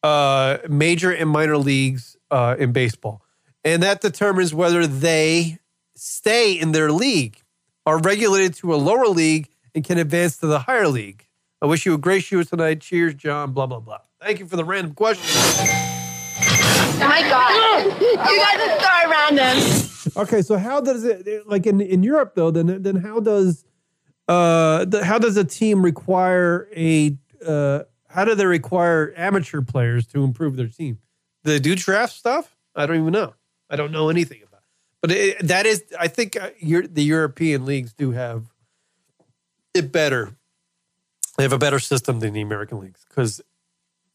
uh, major and minor leagues uh, in baseball, and that determines whether they stay in their league, are regulated to a lower league, and can advance to the higher league. I wish you a great show tonight. Cheers, John. Blah blah blah. Thank you for the random question. Oh my God. You guys are so random. Okay, so how does it like in, in Europe though? Then then how does uh the, how does a team require a uh how do they require amateur players to improve their team? Do they do draft stuff? I don't even know. I don't know anything about. It. But it, that is, I think, uh, Euro- the European leagues do have it better. They have a better system than the American leagues because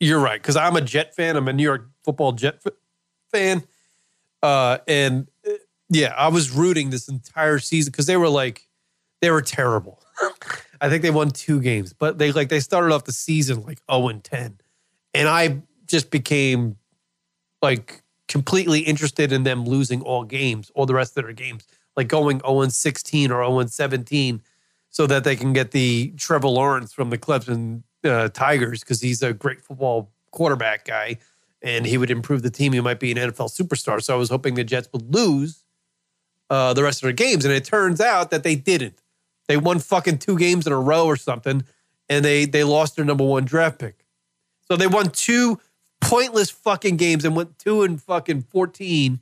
you're right. Because I'm a Jet fan. I'm a New York Football Jet fan, uh, and uh, yeah, I was rooting this entire season because they were like they were terrible. I think they won two games, but they like they started off the season like 0 and 10. And I just became like completely interested in them losing all games, all the rest of their games, like going 0 and 16 or 0 and 17 so that they can get the Trevor Lawrence from the Clemson uh, Tigers because he's a great football quarterback guy and he would improve the team. He might be an NFL superstar. So I was hoping the Jets would lose uh, the rest of their games. And it turns out that they didn't. They won fucking two games in a row or something, and they they lost their number one draft pick. So they won two pointless fucking games and went two and fucking fourteen,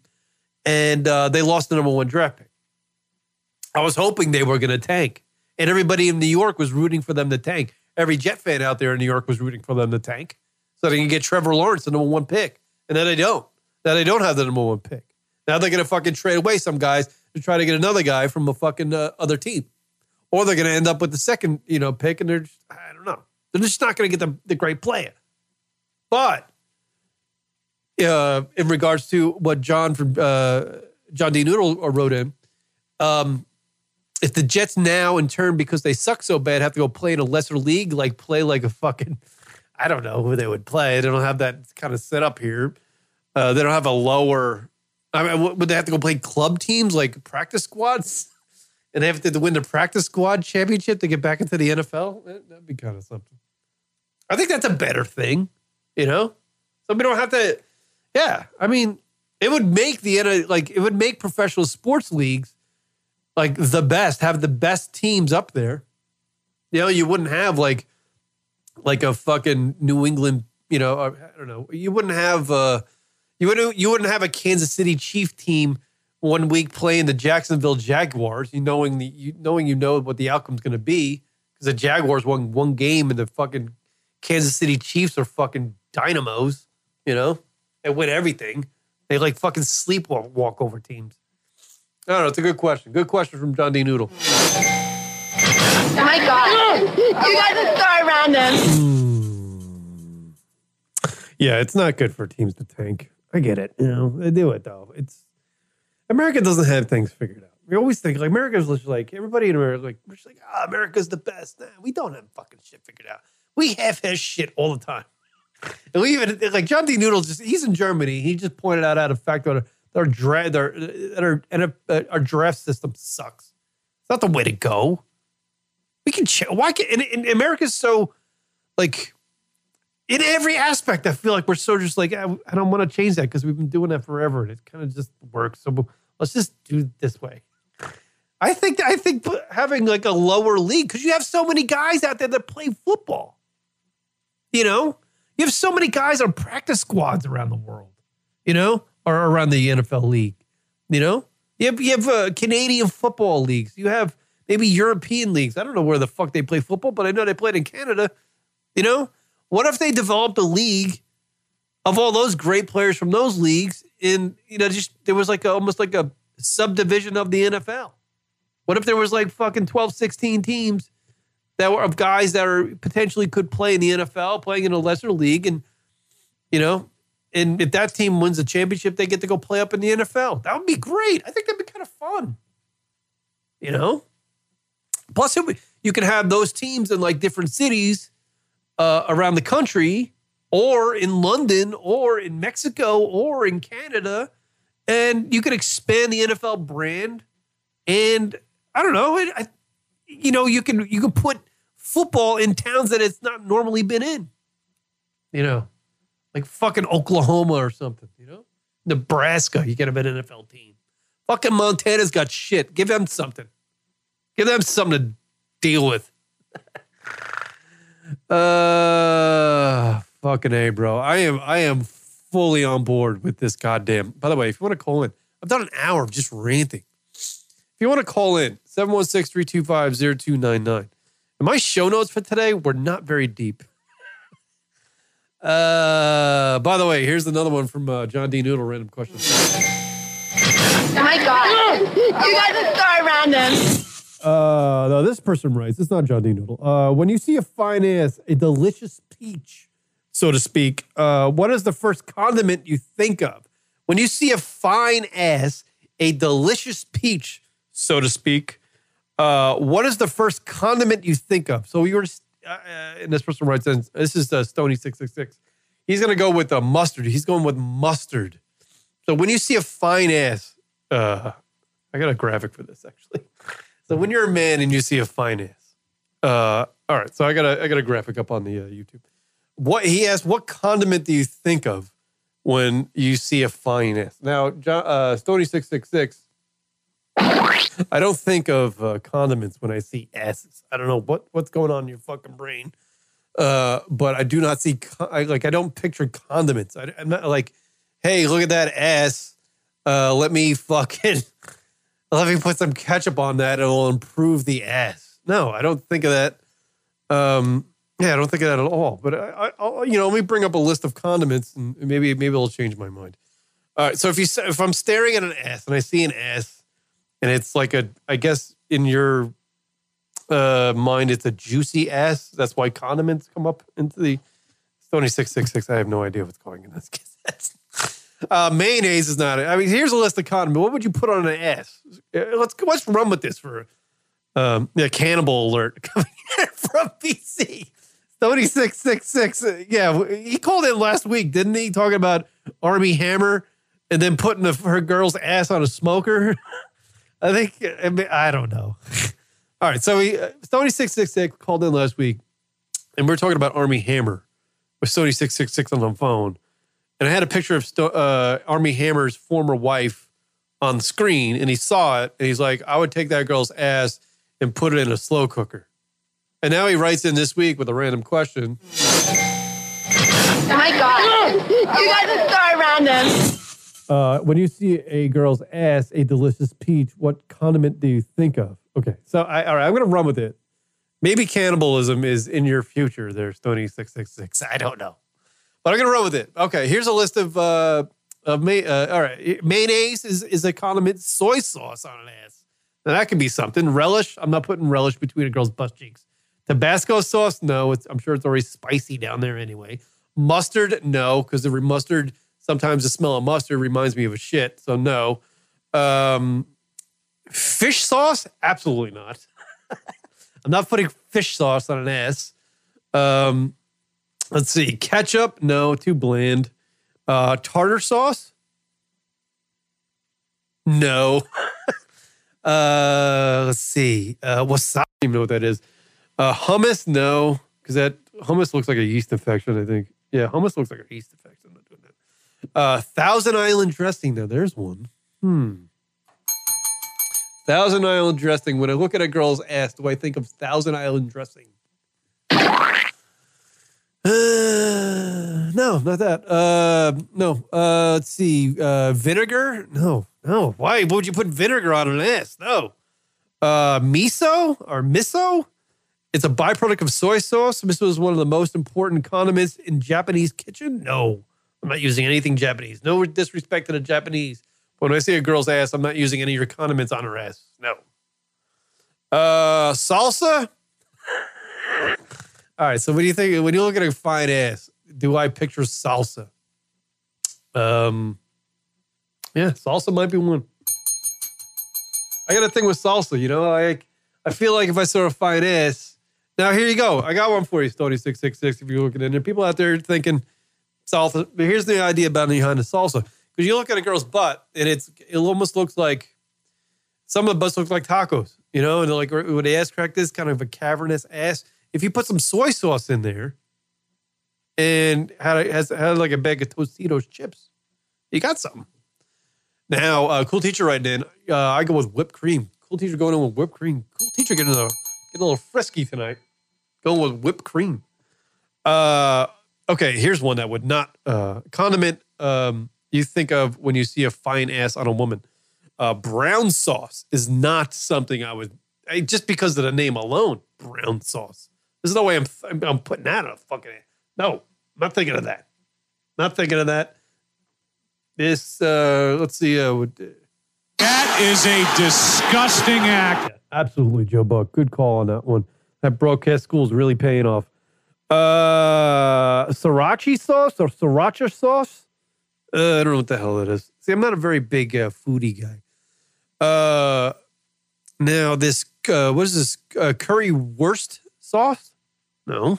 and uh, they lost the number one draft pick. I was hoping they were going to tank, and everybody in New York was rooting for them to tank. Every Jet fan out there in New York was rooting for them to tank, so they can get Trevor Lawrence, the number one pick, and then they don't. Now they don't have the number one pick. Now they're going to fucking trade away some guys to try to get another guy from a fucking uh, other team, or they're going to end up with the second, you know, pick, and they're just, I don't know, they're just not going to get the, the great player. But uh, in regards to what John from uh, John D. Noodle wrote in, um, if the Jets now, in turn, because they suck so bad, have to go play in a lesser league, like play like a fucking, I don't know who they would play. They don't have that kind of set up here. Uh, they don't have a lower. I mean, would they have to go play club teams like practice squads? And they have to win the practice squad championship to get back into the NFL? That- That'd be kind of something. I think that's a better thing, you know? So we don't have to. Yeah, I mean, it would make the like it would make professional sports leagues like the best, have the best teams up there. You know, you wouldn't have like like a fucking New England, you know, I don't know. You wouldn't have uh you wouldn't you wouldn't have a Kansas City Chief team one week playing the Jacksonville Jaguars, you knowing the you knowing you know what the outcome's going to be because the Jaguars won one game and the fucking Kansas City Chiefs are fucking dynamos, you know? They win everything. They like fucking sleepwalk walk over teams. I don't know. It's a good question. Good question from John D. Noodle. Oh my God. You guys are so random. Yeah, it's not good for teams to tank. I get it. You know, they do it though. It's America doesn't have things figured out. We always think like America's just like everybody in America, like we're just like, ah, America's the best. Nah, we don't have fucking shit figured out. We have his shit all the time. And we even like John D. Noodle just he's in Germany. He just pointed out out of fact that their, that our, and uh, our draft system sucks. It's not the way to go. We can ch- why can and, and America's so like in every aspect, I feel like we're so just like, I, I don't want to change that because we've been doing that forever and it kind of just works. So let's just do it this way. I think I think having like a lower league because you have so many guys out there that play football. You know, You have so many guys on practice squads around the world, you know, or around the NFL league. You know, you have you have uh, Canadian football leagues. You have maybe European leagues. I don't know where the fuck they play football, but I know they played in Canada. You know, what if they developed a league of all those great players from those leagues? In you know, just there was like a, almost like a subdivision of the NFL. What if there was like fucking 12, 16 teams that were of guys that are potentially could play in the NFL, playing in a lesser league, and you know, and if that team wins the championship, they get to go play up in the NFL. That would be great. I think that'd be kind of fun. You know, plus it, you can have those teams in like different cities uh, around the country, or in London, or in Mexico, or in Canada, and you could expand the NFL brand. And I don't know, I, you know, you can you can put football in towns that it's not normally been in. You know, like fucking Oklahoma or something. You know, Nebraska. You get them an NFL team. Fucking Montana's got shit. Give them something. Give them something to deal with. uh, fucking a, bro. I am I am fully on board with this goddamn. By the way, if you want to call in, I've done an hour of just ranting. If you want to call in, 716 325 0299. And my show notes for today were not very deep. Uh, by the way, here's another one from uh, John D. Noodle. Random question. Oh my god. You guys are so random. Uh, no, this person writes. It's not John D. Noodle. Uh, when you see a fine ass, a delicious peach, so to speak, uh, what is the first condiment you think of? When you see a fine ass, a delicious peach, so to speak, uh, what is the first condiment you think of? So you were, uh, uh, and this person writes in, this is uh, Stony666. He's going to go with the mustard. He's going with mustard. So when you see a fine ass, uh, I got a graphic for this actually. So when you're a man and you see a fine ass, uh, all right. So I got a I got a graphic up on the uh, YouTube. What he asked, what condiment do you think of when you see a fine ass? Now, John, Stony six six six. I don't think of uh, condiments when I see asses. I don't know what what's going on in your fucking brain, uh, but I do not see I, like I don't picture condiments. I, I'm not like, hey, look at that ass. Uh, let me fucking let me put some ketchup on that. And It'll improve the ass. No, I don't think of that. Um, yeah, I don't think of that at all. But I, I, I'll, you know, let me bring up a list of condiments, and maybe maybe it'll change my mind. All right. So if you if I'm staring at an ass and I see an ass, and it's like a, I guess in your uh, mind, it's a juicy ass. That's why condiments come up into the Stony six six six. I have no idea what's going in this case. Uh, mayonnaise is not. It. I mean, here's a list of condiments. What would you put on an ass? Uh, Let's let's run with this for um, yeah. Cannibal alert coming in from BC. Stony six six six. Uh, Yeah, he called in last week, didn't he? Talking about Armie Hammer and then putting the, her girl's ass on a smoker. I think I, mean, I don't know. All right, so we uh, Stony six six six called in last week, and we are talking about Armie Hammer with Sony six six six on the phone, and I had a picture of Sto- uh, Armie Hammer's former wife on the screen, and he saw it, and he's like, "I would take that girl's ass and put it in a slow cooker." And now he writes in this week with a random question. Oh my god. You guys are so random. Uh, when you see a girl's ass, a delicious peach, what condiment do you think of? Okay, so I, all right, I'm to run with it. Maybe cannibalism is in your future there, Stony six six six. I don't know, but I'm to run with it. Okay, here's a list of uh, of may, uh, all right. Mayonnaise is is a condiment. Soy sauce on an ass. Now that could be something. Relish. I'm not putting relish between a girl's butt cheeks. Tabasco sauce. No, I'm sure it's already spicy down there anyway. Mustard. No, because the mustard. Sometimes the smell of mustard reminds me of a shit. So no. Um, fish sauce. Absolutely not. I'm not putting fish sauce on an ass. Um, let's see. Ketchup, no, too bland. Uh, tartar sauce, no. uh, let's see. Uh, wasabi, I don't even know what that is. Uh, hummus, no, because that hummus looks like a yeast infection. I think. Yeah, hummus looks like a yeast infection. I'm not doing that. Uh, Thousand Island dressing. Now, there's one. Hmm. Thousand Island dressing. When I look at a girl's ass, do I think of Thousand Island dressing? no, not that. Uh, no. Uh, let's see. Uh, vinegar? No, no. Why would you put vinegar on an ass? No. Uh, miso or miso? It's a byproduct of soy sauce. Miso is one of the most important condiments in Japanese kitchen. No, I'm not using anything Japanese. No disrespect to the Japanese. When I see a girl's ass, I'm not using any of your condiments on her ass. No. Uh, salsa. All right. So, what do you think? When you look at a fine ass, do I picture salsa? Um, yeah, salsa might be one. I got a thing with salsa. You know, I I feel like if I saw a fine ass. Now here you go. I got one for you, Stony six six six. If you're looking in there, people out there thinking salsa. But here's the idea about the salsa. Because you look at a girl's butt, and it's it almost looks like some of the butts look like tacos, you know, and like when ass crack is kind of a cavernous ass. If you put some soy sauce in there and had a, has had like a bag of Tostitos chips, you got something. Now, uh, cool teacher writing in. Uh, I go with whipped cream. Cool teacher going in with whipped cream. Cool teacher getting a getting a little frisky tonight. Going with whipped cream. Uh, okay, here's one that would not uh, condiment. Um, you think of when you see a fine ass on a woman. Uh, brown sauce is not something I would I, just because of the name alone. Brown sauce. There's no way I'm I'm putting that on a fucking. No, I'm not thinking of that. Not thinking of that. This uh let's see. Uh, would, That is a disgusting act. absolutely, Joe Buck. Good call on that one. That broadcast school is really paying off. Uh, sriracha sauce or sriracha sauce? Uh, I don't know what the hell it is. See, I'm not a very big uh, foodie guy. Uh, now this uh, what is this uh, curry wurst sauce? No.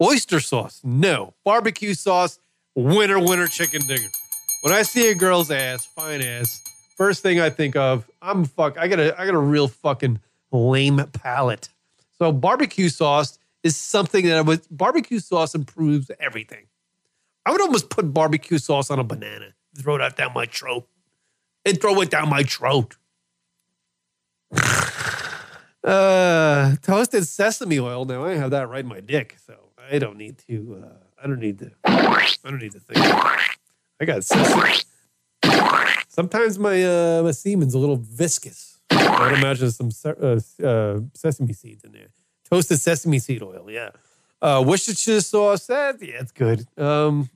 Oyster sauce? No. Barbecue sauce? Winner, winner, chicken dinner. When I see a girl's ass, fine ass, first thing I think of, I'm fuck. I got a, I got a real fucking lame palate. So barbecue sauce is something that I would. Barbecue sauce improves everything. I would almost put barbecue sauce on a banana, throw that down my throat, and throw it down my throat. uh, toasted sesame oil. Now I have that right in my dick, so I don't need to. Uh, I don't need to. I don't need to think. I got sesame. Sometimes my uh, my semen's a little viscous. I'd imagine some uh, uh, sesame seeds in there. Toasted sesame seed oil, yeah. Uh, Worcestershire sauce, that, yeah, it's good. Um,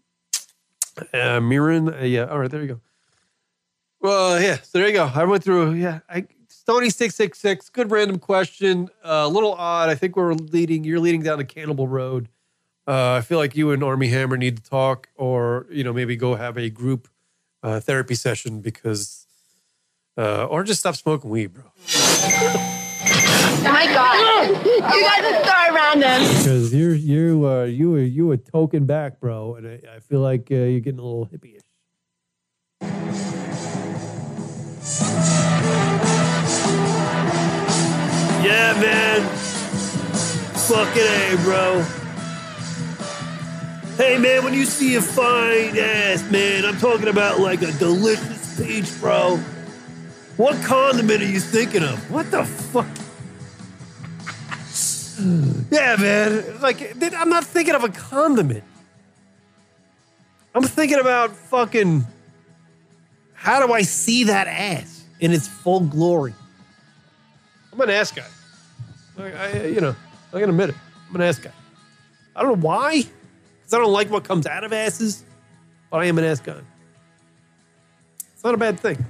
uh, mirin, uh, yeah. All right, there you go. Well, yeah. So there you go. I went through. Yeah, I Stony six six six. Good random question. Uh, a little odd. I think we're leading. You're leading down a Cannibal Road. Uh, I feel like you and Armie Hammer need to talk, or you know, maybe go have a group uh, therapy session because, uh, or just stop smoking weed, bro. Oh my god. You guys are so random. Because you're you uh you were you were token back, bro, and I, I feel like uh, you're getting a little hippie-ish. Yeah, man. Fucking A, bro. Hey, man, when you see a fine ass, man, I'm talking about like a delicious peach, bro. What condiment are you thinking of? What the fuck? Yeah, man. Like, I'm not thinking of a condiment. I'm thinking about fucking. How do I see that ass in its full glory? I'm an ass guy. I, I you know, I can admit it. I'm an ass guy. I don't know why, because I don't like what comes out of asses, but I am an ass guy. It's not a bad thing.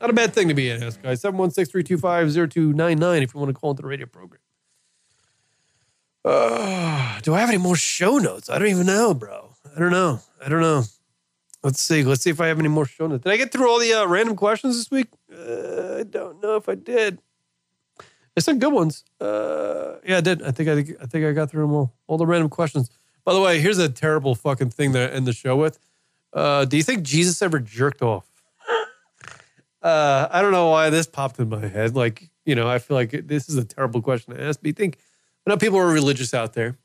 Not a bad thing to be in, ass guy. 716 325 0299 if you want to call into the radio program. Uh, do I have any more show notes? I don't even know, bro. I don't know. I don't know. Let's see. Let's see if I have any more show notes. Did I get through all the uh, random questions this week? Uh, I don't know if I did. There's some good ones. Uh, yeah, I did. I think I, I think I got through them all. All the random questions. By the way, here's a terrible fucking thing to end the show with. Uh, do you think Jesus ever jerked off? Uh, I don't know why this popped in my head. Like, you know, I feel like this is a terrible question to ask. But think, I know people are religious out there.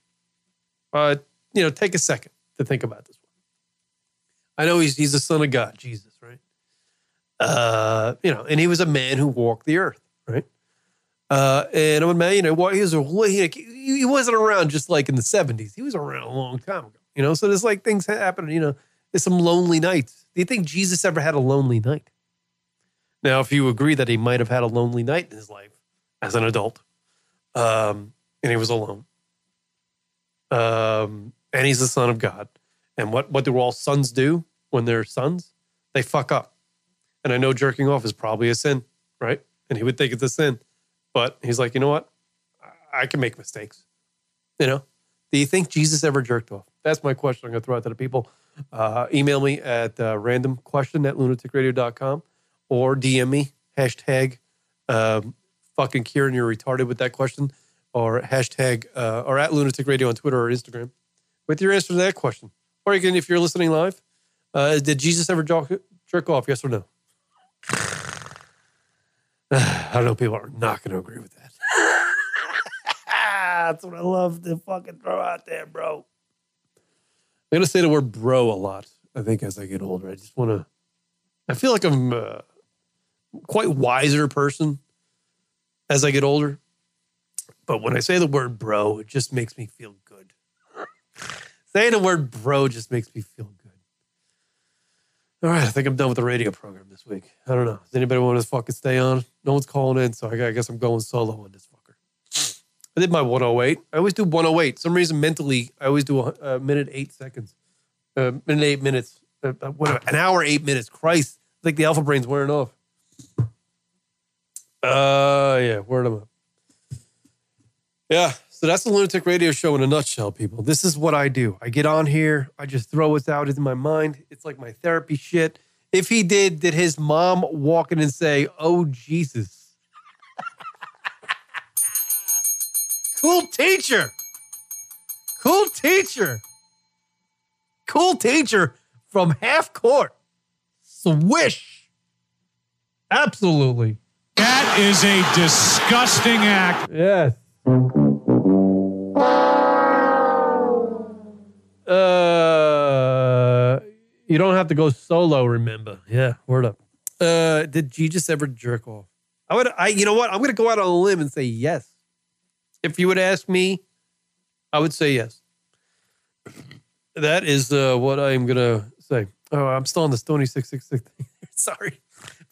but, you know, take a second to think about this one. I know he's he's the son of God, Jesus, right? Uh, you know, and he was a man who walked the earth, right? Uh, and I'm a man, you know, he was a he, wasn't around just like in the 70s. He was around a long time ago. You know, so there's like things happen. You know, there's some lonely nights. Do you think Jesus ever had a lonely night? Now, if you agree that he might have had a lonely night in his life as an adult, um, and he was alone, um, and he's the son of God, and what what do all sons do when they're sons? They fuck up. And I know jerking off is probably a sin, right? And he would think it's a sin, but he's like, you know what? I, can make mistakes. You know, do you think Jesus ever jerked off? That's my question. I'm going to throw out to the people. Uh, email me at uh, random question at lunaticradio.com or DM me, hashtag um, fucking Kieran, you're retarded with that question, or hashtag uh, or at lunatic radio on Twitter or Instagram with your answer to that question. Or you can, if you're listening live, uh, did Jesus ever jerk, jerk off? Yes or no? I don't know people are not going to agree with that. That's what I love to fucking throw out there, bro. I'm gonna say the word bro a lot. I think as I get older, I just want to. I feel like I'm a quite wiser person as I get older, but when I say the word bro, it just makes me feel good. Saying the word bro just makes me feel good. All right, I think I'm done with the radio program this week. I don't know. Does anybody want to fucking stay on? No one's calling in, so I guess I'm going solo on this fucker. I did my 108. I always do 108. Some reason mentally, I always do a, a minute eight seconds, a minute eight minutes, uh, uh, whatever, an hour eight minutes. Christ, I think the alpha brain's wearing off. Uh, yeah, word them up. Yeah, so that's the Lunatic Radio Show in a nutshell, people. This is what I do. I get on here, I just throw what's out in my mind. It's like my therapy shit. If he did, did his mom walk in and say, Oh, Jesus? cool teacher. Cool teacher. Cool teacher from half court. Swish. Absolutely. That is a disgusting act. Yes. Uh, you don't have to go solo. Remember? Yeah, word up. Uh, did Jesus ever jerk off? I would. I. You know what? I'm going to go out on a limb and say yes. If you would ask me, I would say yes. That is uh, what I'm going to say. Oh, I'm still on the Stony six six six. Sorry,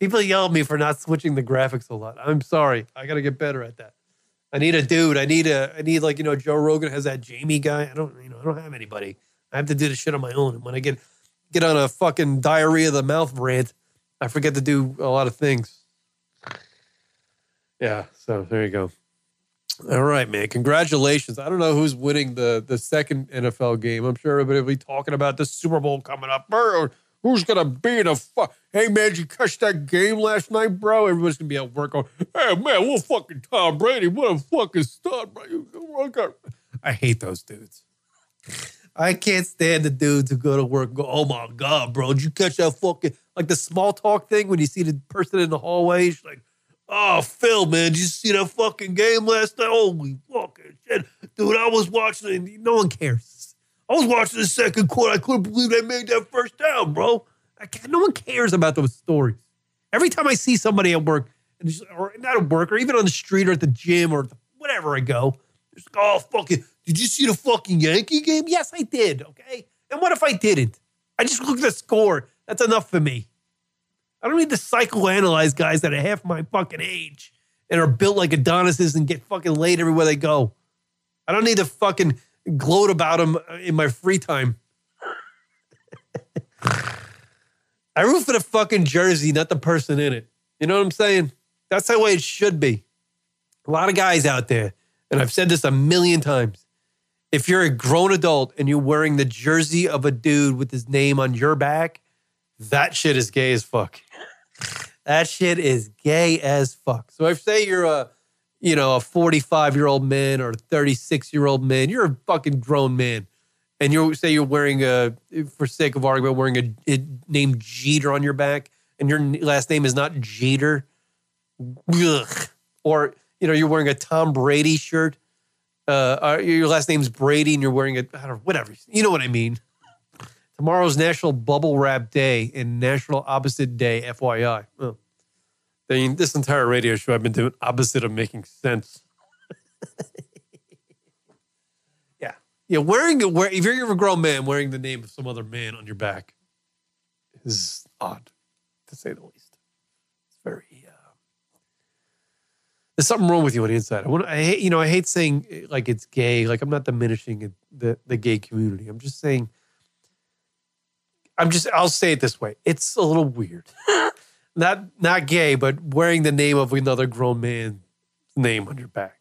people yell at me for not switching the graphics a lot. I'm sorry. I got to get better at that. I need a dude. I need a. I need like you know Joe Rogan has that Jamie guy. I don't. You know. I don't have anybody. I have to do the shit on my own. And when I get get on a fucking diarrhea of the mouth rant, I forget to do a lot of things. Yeah. So there you go. All right, man. Congratulations. I don't know who's winning the the second NFL game. I'm sure everybody will be talking about the Super Bowl coming up. Or who's gonna be in a fu- Hey man, did you catch that game last night, bro? Everybody's gonna be at work going, Hey man, what fucking Tom Brady? What a fucking stud, bro. I hate those dudes. I can't stand the dudes who go to work and go, Oh my god, bro, did you catch that fucking like the small talk thing when you see the person in the hallway? She's like, Oh, Phil, man, did you see that fucking game last night? Holy fucking shit. Dude, I was watching it. No one cares. I was watching the second quarter. I couldn't believe they made that first down, bro. No one cares about those stories. Every time I see somebody at work, or not at work, or even on the street or at the gym or whatever I go, it's like, oh, fucking, did you see the fucking Yankee game? Yes, I did, okay? And what if I didn't? I just looked at the score. That's enough for me. I don't need to psychoanalyze guys that are half my fucking age and are built like Adonises and get fucking laid everywhere they go. I don't need to fucking gloat about them uh, in my free time. I root for the fucking jersey, not the person in it. You know what I'm saying? That's the way it should be. A lot of guys out there, and I've said this a million times. If you're a grown adult and you're wearing the jersey of a dude with his name on your back, that shit is gay as fuck. That shit is gay as fuck. So if say you're a, you know, a 45 year old man or a 36 year old man, you're a fucking grown man, and you say you're wearing a, for sake of argument, wearing a, a name Jeter on your back, and your last name is not Jeter, ugh. or you know you're wearing a Tom Brady shirt, uh, your last name's Brady, and you're wearing a, I don't know, whatever, you know what I mean. Tomorrow's National Bubble Wrap Day and National Opposite Day, FYI. I mean, this entire radio show, I've been doing opposite of making sense. yeah. Yeah, wearing wear, if you're a grown man wearing the name of some other man on your back is odd, to say the least. It's very. Uh, there's something wrong with you on the inside. I want. I hate. You know. I hate saying eh, like it's gay. Like I'm not diminishing the the gay community. I'm just saying. I'm just. I'll say it this way. It's a little weird. not not gay, but wearing the name of another grown man's name on your back.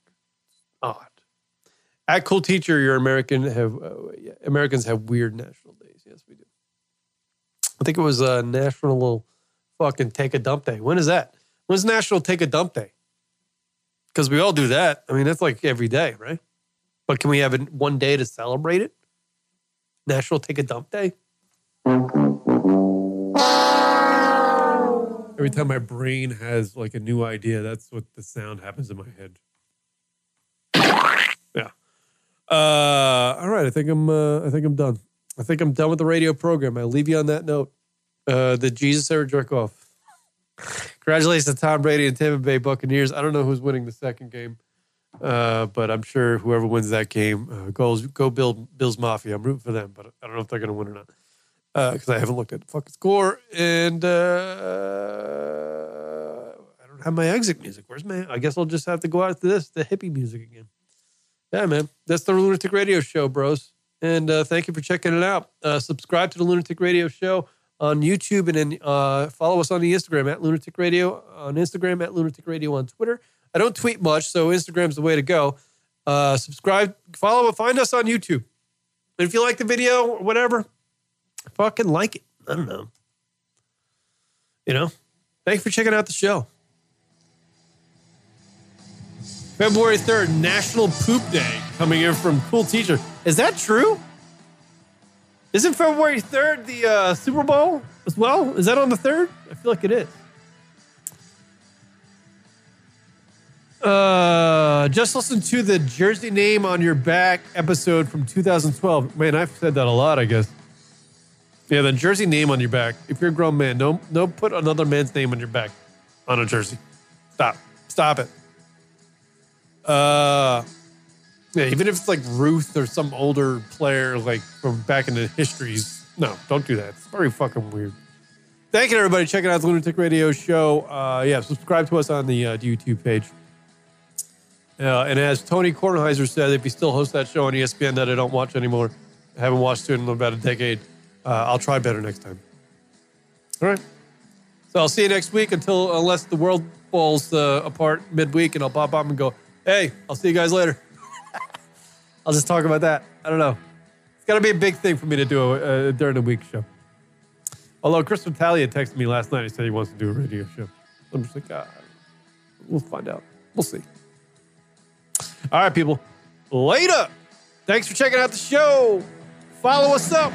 Odd. At Cool Teacher, your American have uh, yeah, Americans have weird national days. Yes, we do. I think it was uh, National fucking Take a Dump Day. When is that? When's National Take a Dump Day? Because we all do that. I mean, that's like every day, right? But can we have one day to celebrate it? National Take a Dump Day. Every time my brain has like a new idea, that's what the sound happens in my head. Yeah. Uh, all right. I think I'm. Uh, I think I'm done. I think I'm done with the radio program. I'll leave you on that note. Uh, did Jesus ever jerk off? Congratulations to Tom Brady and Tampa Bay Buccaneers. I don't know who's winning the second game, uh, but I'm sure whoever wins that game uh, goes go Bill Bills Mafia. I'm rooting for them, but I don't know if they're going to win or not because I haven't looked at the fucking score and uh, I don't have my exit music. Where's my? I guess I'll just have to go out to this the hippie music again. Yeah, man, that's the Lunatic Radio Show, bros. And uh, thank you for checking it out. Uh, subscribe to the Lunatic Radio Show on YouTube and then uh, follow us on the Instagram at Lunatic Radio on Instagram at Lunatic Radio on Twitter. I don't tweet much, so Instagram's the way to go. Uh, subscribe, follow, find us on YouTube. And if you like the video or whatever, fucking like it. I don't know. You know, thank you for checking out the show. February 3rd, National Poop Day, coming in from Cool Teacher. Is that true? Isn't February 3rd the uh, Super Bowl as well? Is that on the 3rd? I feel like it is. Uh, just listen to the jersey name on your back episode from 2012. Man, I've said that a lot, I guess. Yeah, the jersey name on your back. If you're a grown man, don't don't put another man's name on your back on a jersey. Stop. Stop it. Uh yeah, even if it's like Ruth or some older player like from back in the histories. No, don't do that. It's very fucking weird. Thank you, everybody. Checking out the Lunatic Radio show. Uh, yeah, subscribe to us on the uh, YouTube page. Uh, and as Tony Kornheiser said, if you still host that show on ESPN that I don't watch anymore, I haven't watched it in about a decade, uh, I'll try better next time. All right. So I'll see you next week until, unless the world falls uh, apart midweek and I'll pop up and go, hey, I'll see you guys later. I'll just talk about that. I don't know. It's got to be a big thing for me to do a during the week show. Although Chris Vitalia texted me last night, he said he wants to do a radio show. I'm just like, ah, we'll find out. We'll see. All right, people. Later. Thanks for checking out the show. Follow us up.